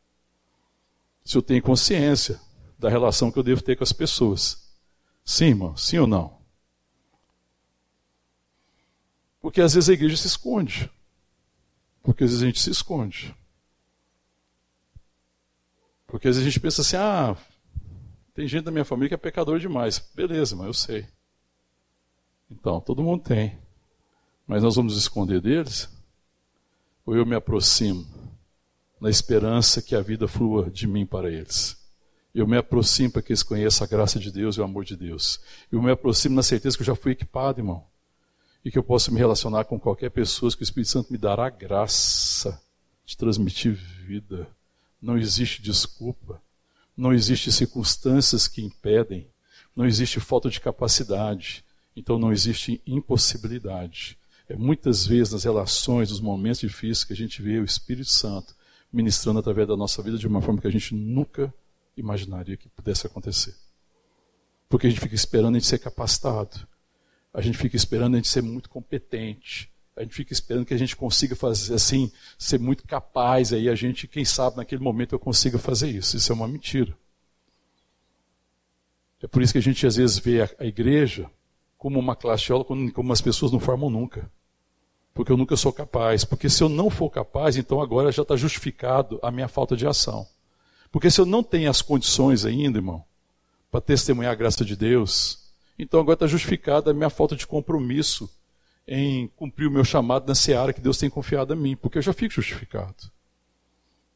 Se eu tenho consciência da relação que eu devo ter com as pessoas. Sim, irmão, sim ou não? Porque às vezes a igreja se esconde. Porque às vezes a gente se esconde. Porque às vezes a gente pensa assim, ah, tem gente da minha família que é pecador demais. Beleza, mas eu sei. Então, todo mundo tem. Mas nós vamos esconder deles? Ou eu me aproximo na esperança que a vida flua de mim para eles? Eu me aproximo para que eles conheçam a graça de Deus e o amor de Deus. Eu me aproximo na certeza que eu já fui equipado, irmão. E que eu posso me relacionar com qualquer pessoa, que o Espírito Santo me dará graça de transmitir vida. Não existe desculpa. Não existe circunstâncias que impedem. Não existe falta de capacidade. Então não existe impossibilidade. É muitas vezes nas relações, nos momentos difíceis que a gente vê o Espírito Santo ministrando através da nossa vida de uma forma que a gente nunca imaginaria que pudesse acontecer. Porque a gente fica esperando a gente ser capacitado. A gente fica esperando a gente ser muito competente. A gente fica esperando que a gente consiga fazer assim, ser muito capaz. Aí a gente, quem sabe, naquele momento eu consiga fazer isso. Isso é uma mentira. É por isso que a gente às vezes vê a, a igreja como uma classe de aula, como as pessoas não formam nunca. Porque eu nunca sou capaz. Porque se eu não for capaz, então agora já está justificado a minha falta de ação. Porque se eu não tenho as condições ainda, irmão, para testemunhar a graça de Deus, então agora está justificada a minha falta de compromisso em cumprir o meu chamado na seara que Deus tem confiado a mim, porque eu já fico justificado.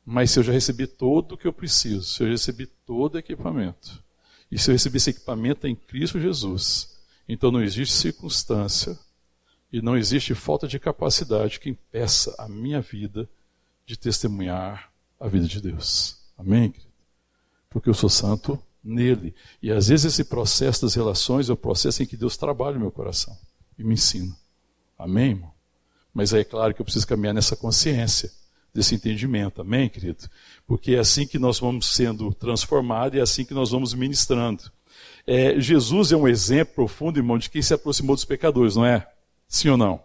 Mas se eu já recebi todo o que eu preciso, se eu recebi todo o equipamento, e se eu recebi esse equipamento em Cristo Jesus, então não existe circunstância e não existe falta de capacidade que impeça a minha vida de testemunhar a vida de Deus. Amém, querido? Porque eu sou santo nele. E às vezes esse processo das relações é o processo em que Deus trabalha no meu coração e me ensina. Amém, irmão? Mas é claro que eu preciso caminhar nessa consciência, desse entendimento. Amém, querido? Porque é assim que nós vamos sendo transformados e é assim que nós vamos ministrando. É, Jesus é um exemplo profundo, irmão, de quem se aproximou dos pecadores, não é? Sim ou não?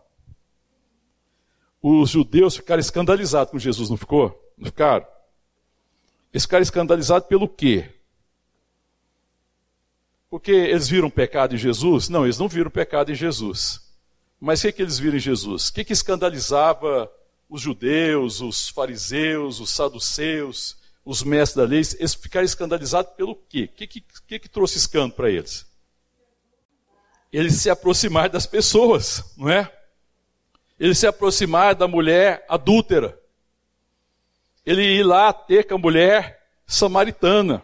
Os judeus ficaram escandalizados com Jesus, não ficou? Não ficaram? Eles ficaram escandalizados pelo quê? Porque eles viram pecado em Jesus? Não, eles não viram pecado em Jesus. Mas o que, que eles viram em Jesus? O que, que escandalizava os judeus, os fariseus, os saduceus, os mestres da lei? Eles ficaram escandalizados pelo quê? O que, que, que, que trouxe escândalo para eles? Eles se aproximar das pessoas, não é? Eles se aproximar da mulher adúltera. Ele ir lá ter com a mulher samaritana.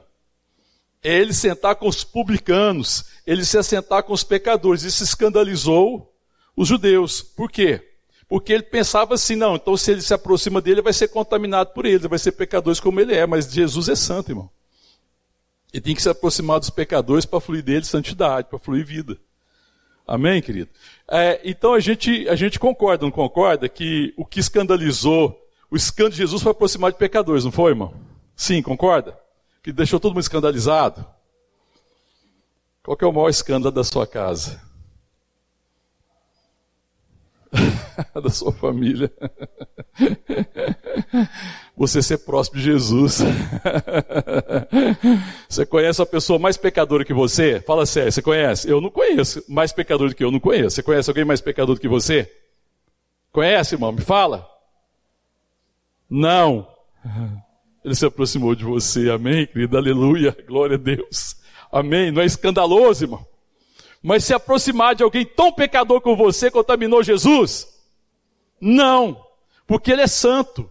É ele sentar com os publicanos, ele se assentar com os pecadores. Isso escandalizou os judeus. Por quê? Porque ele pensava assim, não, então se ele se aproxima dele, vai ser contaminado por ele, vai ser pecadores como ele é, mas Jesus é santo, irmão. Ele tem que se aproximar dos pecadores para fluir dele santidade, para fluir vida. Amém, querido? É, então a gente, a gente concorda, não concorda, que o que escandalizou, o escândalo de Jesus foi aproximar de pecadores, não foi, irmão? Sim, concorda? Que deixou todo mundo escandalizado. Qual é o maior escândalo da sua casa? da sua família. Você ser próximo de Jesus. Você conhece a pessoa mais pecadora que você? Fala sério, você conhece? Eu não conheço. Mais pecador do que eu não conheço. Você conhece alguém mais pecador do que você? Conhece, irmão? Me fala. Não. Ele se aproximou de você. Amém, querido? Aleluia. Glória a Deus. Amém. Não é escandaloso, irmão? Mas se aproximar de alguém tão pecador como você contaminou Jesus? Não, porque ele é santo.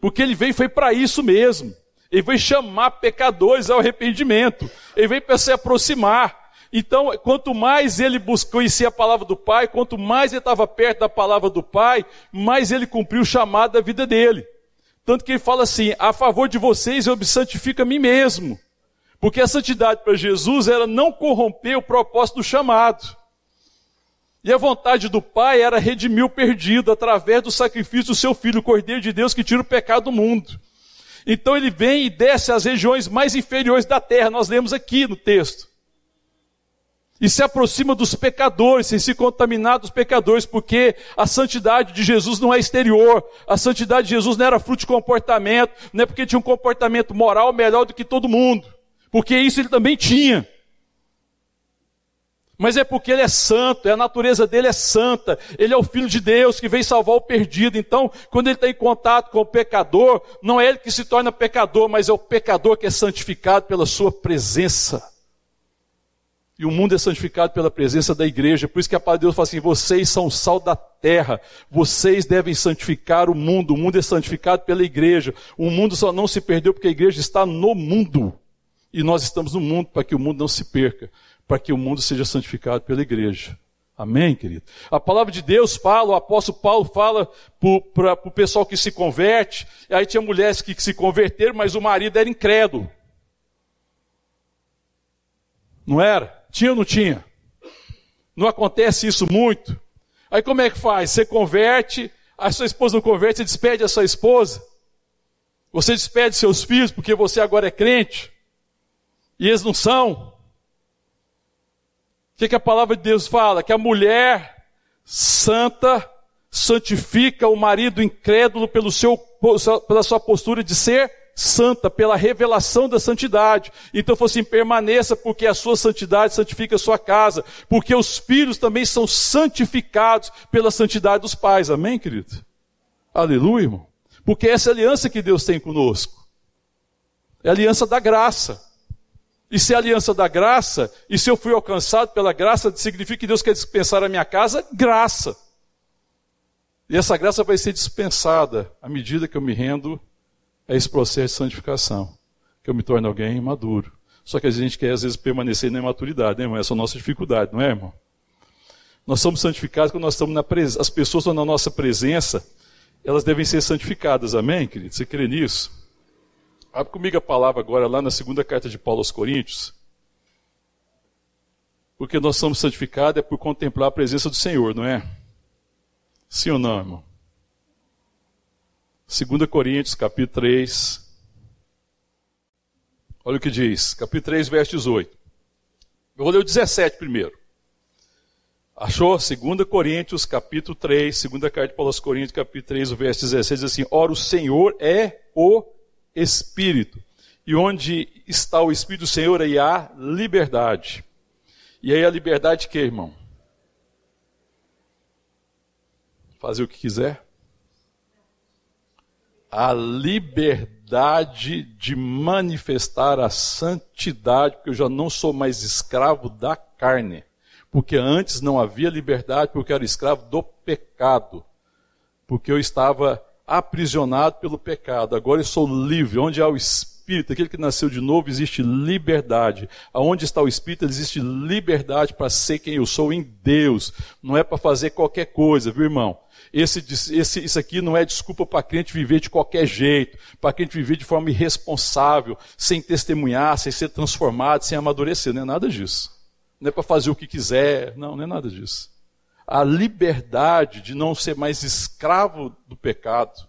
Porque ele veio foi para isso mesmo. Ele veio chamar pecadores ao arrependimento. Ele veio para se aproximar. Então, quanto mais ele buscou conhecer a palavra do Pai, quanto mais ele estava perto da palavra do Pai, mais ele cumpriu o chamado da vida dele. Tanto que ele fala assim: a favor de vocês eu me santifico a mim mesmo. Porque a santidade para Jesus era não corromper o propósito do chamado. E a vontade do Pai era redimir o perdido através do sacrifício do seu filho, o Cordeiro de Deus que tira o pecado do mundo. Então ele vem e desce às regiões mais inferiores da terra, nós lemos aqui no texto. E se aproxima dos pecadores, sem se contaminar dos pecadores, porque a santidade de Jesus não é exterior, a santidade de Jesus não era fruto de comportamento, não é porque tinha um comportamento moral melhor do que todo mundo porque isso ele também tinha. Mas é porque ele é santo, a natureza dele é santa, ele é o Filho de Deus que vem salvar o perdido. Então, quando ele está em contato com o pecador, não é ele que se torna pecador, mas é o pecador que é santificado pela sua presença. E o mundo é santificado pela presença da igreja. Por isso que a palavra de Deus fala assim: vocês são o sal da terra, vocês devem santificar o mundo. O mundo é santificado pela igreja. O mundo só não se perdeu porque a igreja está no mundo. E nós estamos no mundo para que o mundo não se perca, para que o mundo seja santificado pela igreja. Amém, querido? A palavra de Deus fala, o apóstolo Paulo fala para o pessoal que se converte. Aí tinha mulheres que, que se converteram, mas o marido era incrédulo. Não era? Tinha ou não tinha? Não acontece isso muito? Aí como é que faz? Você converte, a sua esposa não converte, você despede a sua esposa. Você despede seus filhos porque você agora é crente. E eles não são. O que, que a palavra de Deus fala? Que a mulher santa santifica o marido incrédulo pelo seu, pela sua postura de ser santa, pela revelação da santidade. Então, fosse assim, permaneça, porque a sua santidade santifica a sua casa, porque os filhos também são santificados pela santidade dos pais. Amém, querido? Aleluia, irmão. Porque essa é a aliança que Deus tem conosco. É a aliança da graça. E se é a aliança da graça, e se eu fui alcançado pela graça, significa que Deus quer dispensar a minha casa graça. E essa graça vai ser dispensada à medida que eu me rendo é esse processo de santificação, que eu me torno alguém maduro. Só que a gente quer, às vezes, permanecer na imaturidade, né, irmão? Essa é a nossa dificuldade, não é, irmão? Nós somos santificados quando nós estamos na presença. As pessoas estão na nossa presença, elas devem ser santificadas, amém, querido? Você crê nisso? Abre comigo a palavra agora lá na segunda carta de Paulo aos Coríntios. Porque nós somos santificados é por contemplar a presença do Senhor, não é? Sim ou não, irmão? 2 Coríntios, capítulo 3. Olha o que diz, capítulo 3, verso 18. Eu vou ler o 17 primeiro. Achou? 2 Coríntios, capítulo 3, 2 carta de Paulo aos Coríntios, capítulo 3, o verso 16, diz assim: Ora, o Senhor é o Espírito, e onde está o Espírito do Senhor, aí há liberdade. E aí a liberdade que, irmão? Fazer o que quiser? A liberdade de manifestar a santidade, porque eu já não sou mais escravo da carne. Porque antes não havia liberdade, porque eu era escravo do pecado. Porque eu estava aprisionado pelo pecado. Agora eu sou livre. Onde há o Espírito, aquele que nasceu de novo, existe liberdade. Aonde está o Espírito, existe liberdade para ser quem eu sou em Deus. Não é para fazer qualquer coisa, viu, irmão? Esse, esse, isso aqui não é desculpa para crente viver de qualquer jeito, para crente viver de forma irresponsável, sem testemunhar, sem ser transformado, sem amadurecer. Não é nada disso. Não é para fazer o que quiser. Não, não é nada disso. A liberdade de não ser mais escravo do pecado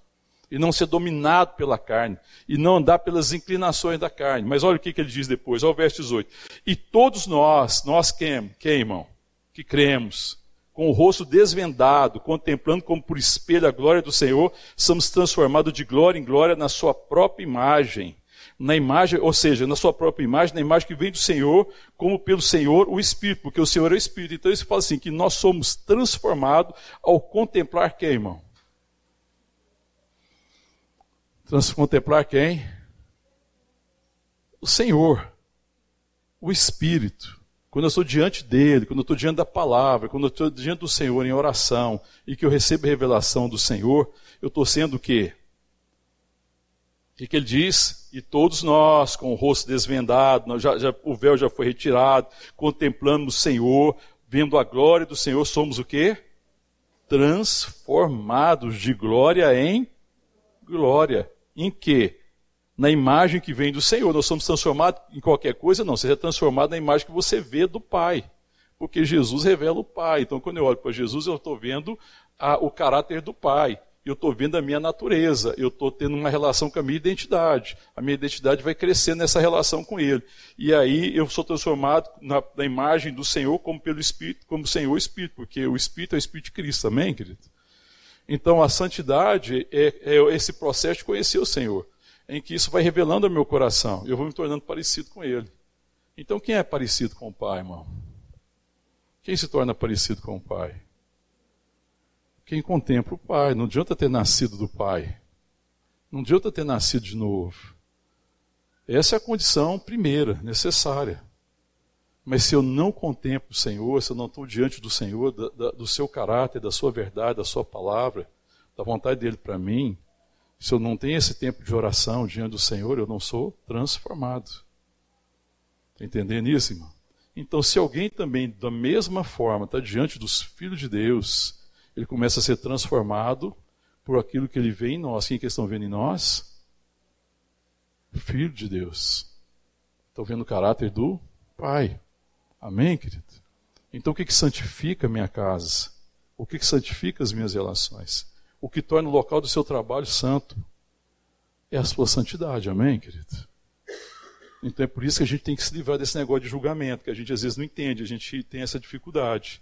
e não ser dominado pela carne, e não andar pelas inclinações da carne. Mas olha o que, que ele diz depois, olha o verso 18. E todos nós, nós quem, quem irmão? Que cremos, com o rosto desvendado, contemplando como por espelho a glória do Senhor, somos transformados de glória em glória na sua própria imagem. Na imagem, ou seja, na sua própria imagem, na imagem que vem do Senhor, como pelo Senhor o Espírito, porque o Senhor é o Espírito. Então isso fala assim, que nós somos transformados ao contemplar quem, irmão? Contemplar quem? O Senhor, o Espírito. Quando eu estou diante dele, quando eu estou diante da palavra, quando eu estou diante do Senhor em oração e que eu recebo revelação do Senhor, eu estou sendo o quê? O que, ele diz? E todos nós, com o rosto desvendado, já, já, o véu já foi retirado, contemplando o Senhor, vendo a glória do Senhor, somos o quê? Transformados de glória em glória. Em quê? Na imagem que vem do Senhor. Nós somos transformados em qualquer coisa? Não, seja transformado na imagem que você vê do Pai. Porque Jesus revela o Pai. Então, quando eu olho para Jesus, eu estou vendo a, o caráter do Pai. Eu estou vendo a minha natureza. Eu estou tendo uma relação com a minha identidade. A minha identidade vai crescer nessa relação com Ele. E aí eu sou transformado na, na imagem do Senhor como pelo Espírito, como Senhor Espírito. Porque o Espírito é o Espírito de Cristo. Amém, querido? Então, a santidade é, é esse processo de conhecer o Senhor em que isso vai revelando ao meu coração. Eu vou me tornando parecido com ele. Então, quem é parecido com o Pai, irmão? Quem se torna parecido com o Pai? Quem contempla o Pai. Não adianta ter nascido do Pai. Não adianta ter nascido de novo. Essa é a condição primeira, necessária. Mas se eu não contemplo o Senhor, se eu não estou diante do Senhor, da, da, do seu caráter, da sua verdade, da sua palavra, da vontade dele para mim, se eu não tenho esse tempo de oração diante do Senhor, eu não sou transformado. Está entendendo isso, irmão? Então, se alguém também, da mesma forma, está diante dos filhos de Deus, ele começa a ser transformado por aquilo que ele vê em nós. Quem que estão vendo em nós? Filho de Deus. Estão vendo o caráter do Pai. Amém, querido? Então, o que, que santifica a minha casa? O que, que santifica as minhas relações? O que torna o local do seu trabalho santo? É a sua santidade. Amém, querido? Então é por isso que a gente tem que se livrar desse negócio de julgamento, que a gente às vezes não entende, a gente tem essa dificuldade.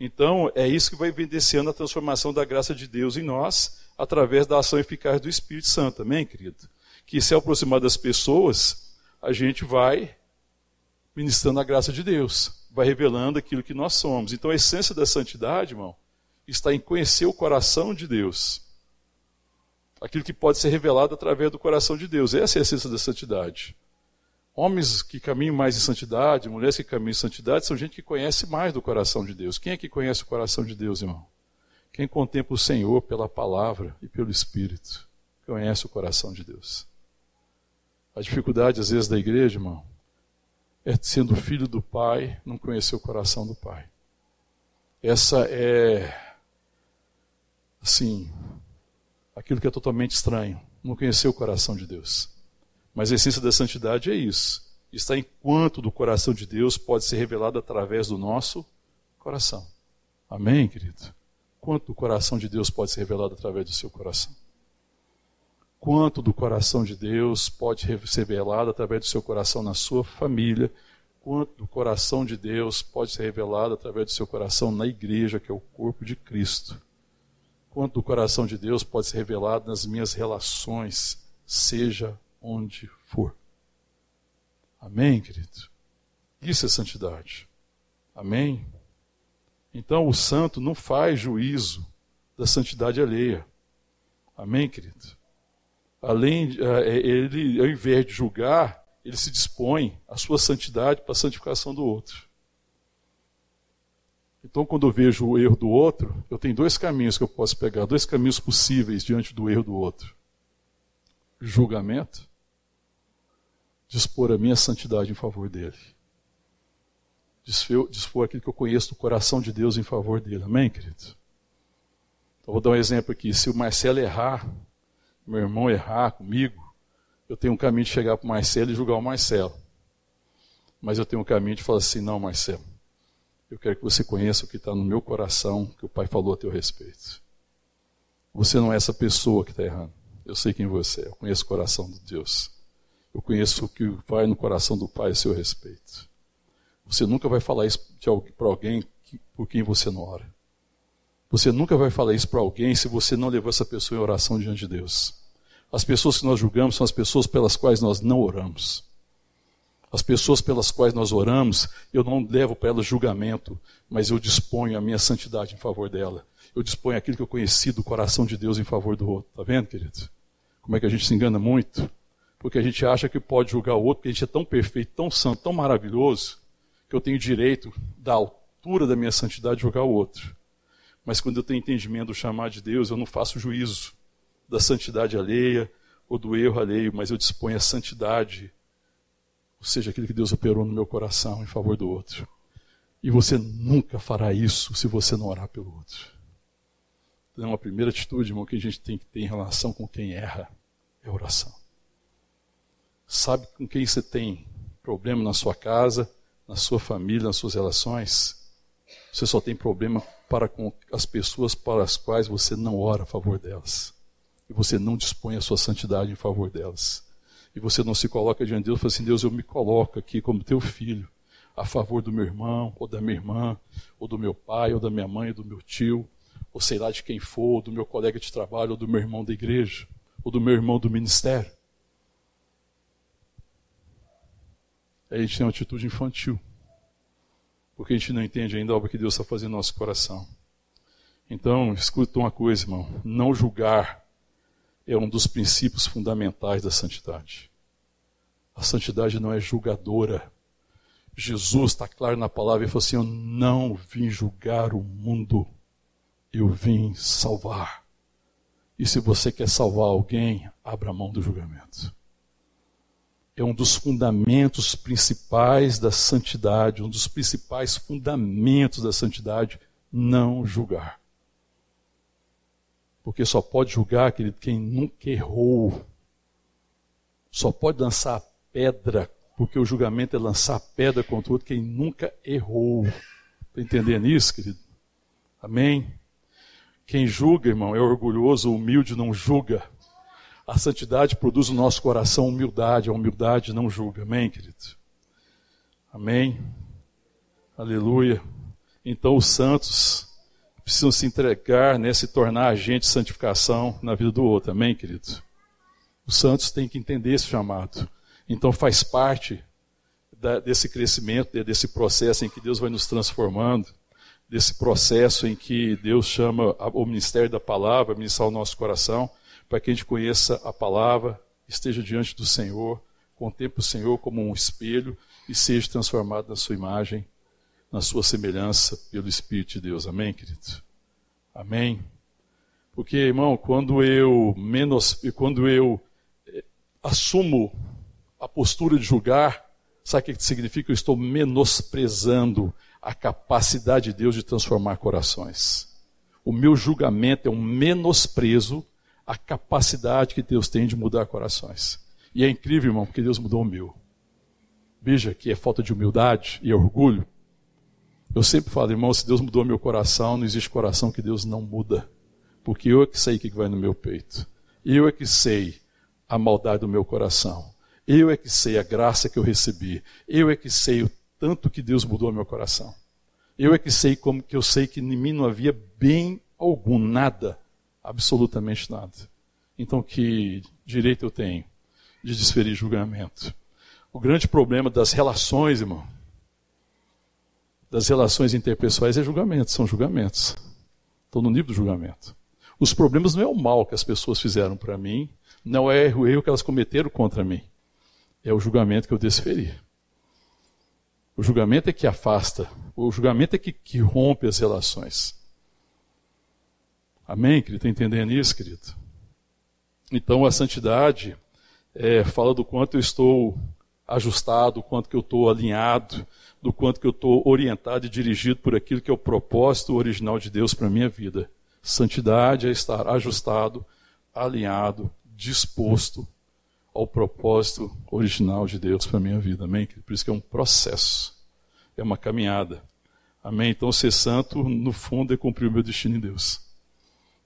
Então é isso que vai evidenciando a transformação da graça de Deus em nós, através da ação eficaz do Espírito Santo, amém, querido? Que se aproximar das pessoas, a gente vai ministrando a graça de Deus, vai revelando aquilo que nós somos. Então a essência da santidade, irmão, está em conhecer o coração de Deus. Aquilo que pode ser revelado através do coração de Deus. Essa é a essência da santidade. Homens que caminham mais em santidade, mulheres que caminham em santidade, são gente que conhece mais do coração de Deus. Quem é que conhece o coração de Deus, irmão? Quem contempla o Senhor pela palavra e pelo Espírito, conhece o coração de Deus. A dificuldade, às vezes, da igreja, irmão, é sendo filho do Pai, não conhecer o coração do Pai. Essa é, assim, aquilo que é totalmente estranho, não conhecer o coração de Deus. Mas a essência da santidade é isso. Está enquanto do coração de Deus pode ser revelado através do nosso coração. Amém, querido? Quanto do coração de Deus pode ser revelado através do seu coração? Quanto do coração de Deus pode ser revelado através do seu coração na sua família? Quanto do coração de Deus pode ser revelado através do seu coração na igreja, que é o corpo de Cristo? Quanto do coração de Deus pode ser revelado nas minhas relações, seja onde for. Amém, querido? Isso é santidade. Amém? Então o santo não faz juízo da santidade alheia. Amém, querido? Além, eh, ele, ao invés de julgar, ele se dispõe a sua santidade para a santificação do outro. Então, quando eu vejo o erro do outro, eu tenho dois caminhos que eu posso pegar, dois caminhos possíveis diante do erro do outro: julgamento dispor a minha santidade em favor dele. Dispor aquilo que eu conheço do coração de Deus em favor dele. Amém, querido? Então, vou dar um exemplo aqui. Se o Marcelo errar, meu irmão errar comigo, eu tenho um caminho de chegar para o Marcelo e julgar o Marcelo. Mas eu tenho um caminho de falar assim: não, Marcelo, eu quero que você conheça o que está no meu coração, que o Pai falou a teu respeito. Você não é essa pessoa que está errando. Eu sei quem você é, eu conheço o coração de Deus. Eu conheço o que vai no coração do Pai a seu respeito. Você nunca vai falar isso para alguém por quem você não ora. Você nunca vai falar isso para alguém se você não levou essa pessoa em oração diante de Deus. As pessoas que nós julgamos são as pessoas pelas quais nós não oramos. As pessoas pelas quais nós oramos, eu não levo para elas julgamento, mas eu disponho a minha santidade em favor dela. Eu disponho aquilo que eu conheci do coração de Deus em favor do outro. Está vendo, querido? Como é que a gente se engana muito? porque a gente acha que pode julgar o outro, porque a gente é tão perfeito, tão santo, tão maravilhoso, que eu tenho direito, da altura da minha santidade, de julgar o outro. Mas quando eu tenho entendimento do chamar de Deus, eu não faço juízo da santidade alheia ou do erro alheio, mas eu disponho a santidade, ou seja, aquilo que Deus operou no meu coração em favor do outro. E você nunca fará isso se você não orar pelo outro. Então, a primeira atitude, irmão, que a gente tem que ter em relação com quem erra é oração. Sabe com quem você tem problema na sua casa, na sua família, nas suas relações? Você só tem problema para com as pessoas para as quais você não ora a favor delas. E você não dispõe a sua santidade em favor delas. E você não se coloca diante de Deus fala assim: Deus, eu me coloco aqui como teu filho, a favor do meu irmão, ou da minha irmã, ou do meu pai, ou da minha mãe, ou do meu tio, ou sei lá de quem for, ou do meu colega de trabalho, ou do meu irmão da igreja, ou do meu irmão do ministério. a gente tem uma atitude infantil. porque a gente não entende ainda obra que Deus está fazendo no nosso coração. Então, escuta uma coisa, irmão: não julgar é um dos princípios fundamentais da santidade. A santidade não é julgadora. Jesus está claro na palavra e falou assim: Eu não vim julgar o mundo, eu vim salvar. E se você quer salvar alguém, abra mão do julgamento. É um dos fundamentos principais da santidade, um dos principais fundamentos da santidade, não julgar. Porque só pode julgar querido, quem nunca errou. Só pode lançar pedra, porque o julgamento é lançar pedra contra o outro quem nunca errou. Está entendendo isso, querido? Amém? Quem julga, irmão, é orgulhoso, humilde não julga. A santidade produz no nosso coração humildade, a humildade não julga. Amém, querido? Amém? Aleluia. Então os santos precisam se entregar, né, se tornar agente de santificação na vida do outro. Amém, querido? Os santos têm que entender esse chamado. Então faz parte da, desse crescimento, desse processo em que Deus vai nos transformando, desse processo em que Deus chama o ministério da palavra, ministrar o nosso coração, para que a gente conheça a palavra, esteja diante do Senhor, contemple o Senhor como um espelho e seja transformado na sua imagem na sua semelhança pelo Espírito de Deus. Amém, querido? Amém? Porque, irmão, quando eu menos, quando eu eh, assumo a postura de julgar, sabe o que significa? Eu estou menosprezando a capacidade de Deus de transformar corações. O meu julgamento é um menosprezo à capacidade que Deus tem de mudar corações. E é incrível, irmão, porque Deus mudou o meu. Veja que é falta de humildade e orgulho eu sempre falo, irmão, se Deus mudou meu coração, não existe coração que Deus não muda. Porque eu é que sei o que vai no meu peito. Eu é que sei a maldade do meu coração. Eu é que sei a graça que eu recebi. Eu é que sei o tanto que Deus mudou meu coração. Eu é que sei como que eu sei que em mim não havia bem algum, nada, absolutamente nada. Então que direito eu tenho de desferir julgamento? O grande problema das relações, irmão, das relações interpessoais é julgamento, são julgamentos. Estão no nível do julgamento. Os problemas não é o mal que as pessoas fizeram para mim, não é o erro que elas cometeram contra mim. É o julgamento que eu desferi. O julgamento é que afasta, o julgamento é que, que rompe as relações. Amém, querido? Está entendendo isso, querido? Então a santidade é, fala do quanto eu estou ajustado, o quanto que eu estou alinhado, do quanto que eu estou orientado e dirigido por aquilo que é o propósito original de Deus para a minha vida. Santidade é estar ajustado, alinhado, disposto ao propósito original de Deus para a minha vida. Amém? Por isso que é um processo, é uma caminhada. Amém? Então, ser santo, no fundo, é cumprir o meu destino em Deus.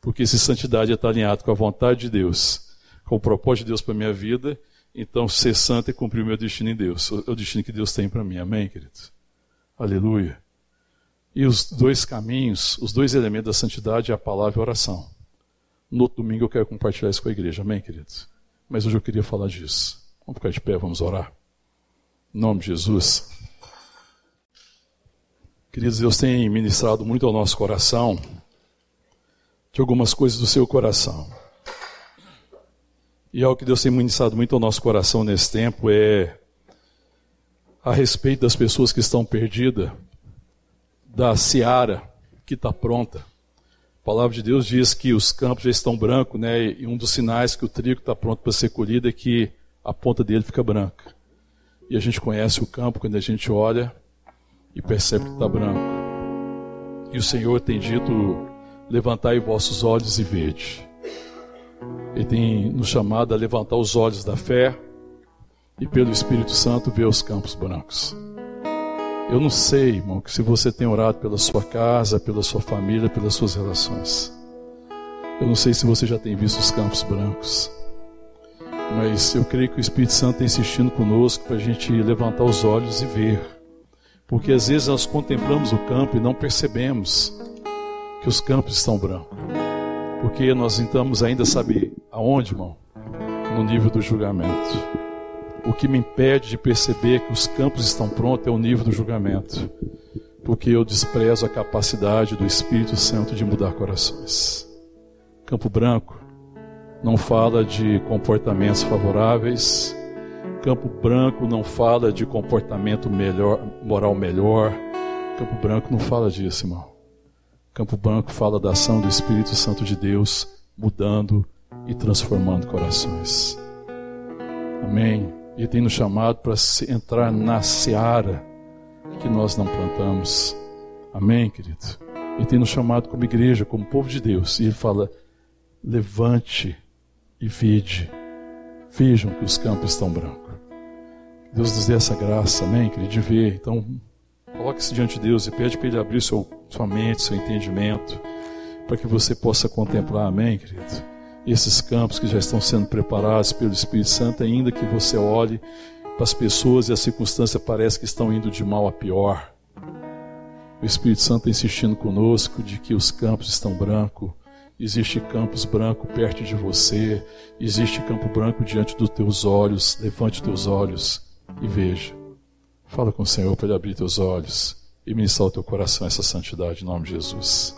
Porque se santidade é estar alinhado com a vontade de Deus, com o propósito de Deus para a minha vida, então, ser santo é cumprir o meu destino em Deus, o destino que Deus tem para mim. Amém, queridos? Aleluia. E os dois caminhos, os dois elementos da santidade é a palavra e a oração. No outro domingo eu quero compartilhar isso com a igreja. Amém, queridos? Mas hoje eu queria falar disso. Vamos ficar de pé, vamos orar. Em nome de Jesus. Queridos, Deus tem ministrado muito ao nosso coração de algumas coisas do seu coração. E algo que Deus tem ministrado muito ao nosso coração nesse tempo é a respeito das pessoas que estão perdidas, da seara que está pronta. A palavra de Deus diz que os campos já estão brancos, né? E um dos sinais que o trigo está pronto para ser colhido é que a ponta dele fica branca. E a gente conhece o campo quando a gente olha e percebe que está branco. E o Senhor tem dito: levantai vossos olhos e vede. Ele tem nos chamado a levantar os olhos da fé e pelo Espírito Santo ver os campos brancos. Eu não sei, irmão, se você tem orado pela sua casa, pela sua família, pelas suas relações. Eu não sei se você já tem visto os campos brancos. Mas eu creio que o Espírito Santo está insistindo conosco para a gente levantar os olhos e ver. Porque às vezes nós contemplamos o campo e não percebemos que os campos estão brancos. Porque nós tentamos ainda saber aonde, irmão? No nível do julgamento. O que me impede de perceber que os campos estão prontos é o nível do julgamento. porque eu desprezo a capacidade do Espírito Santo de mudar corações. Campo Branco não fala de comportamentos favoráveis. Campo Branco não fala de comportamento melhor, moral melhor. Campo Branco não fala disso, irmão. Campo Branco fala da ação do Espírito Santo de Deus mudando e transformando corações. Amém. Ele tem nos chamado para entrar na seara que nós não plantamos. Amém, querido? Ele tem nos chamado como igreja, como povo de Deus. E ele fala: levante e vide. Vejam que os campos estão brancos. Deus nos dê essa graça, amém, querido, de ver. Então, coloque-se diante de Deus e pede para Ele abrir seu, sua mente, seu entendimento, para que você possa contemplar, amém, querido? Esses campos que já estão sendo preparados pelo Espírito Santo, ainda que você olhe para as pessoas e a circunstância parece que estão indo de mal a pior. O Espírito Santo está insistindo conosco de que os campos estão brancos. Existe campos branco perto de você, existe campo branco diante dos teus olhos. Levante teus olhos e veja. Fala com o Senhor para ele abrir teus olhos e ministrar ao teu coração essa santidade em nome de Jesus.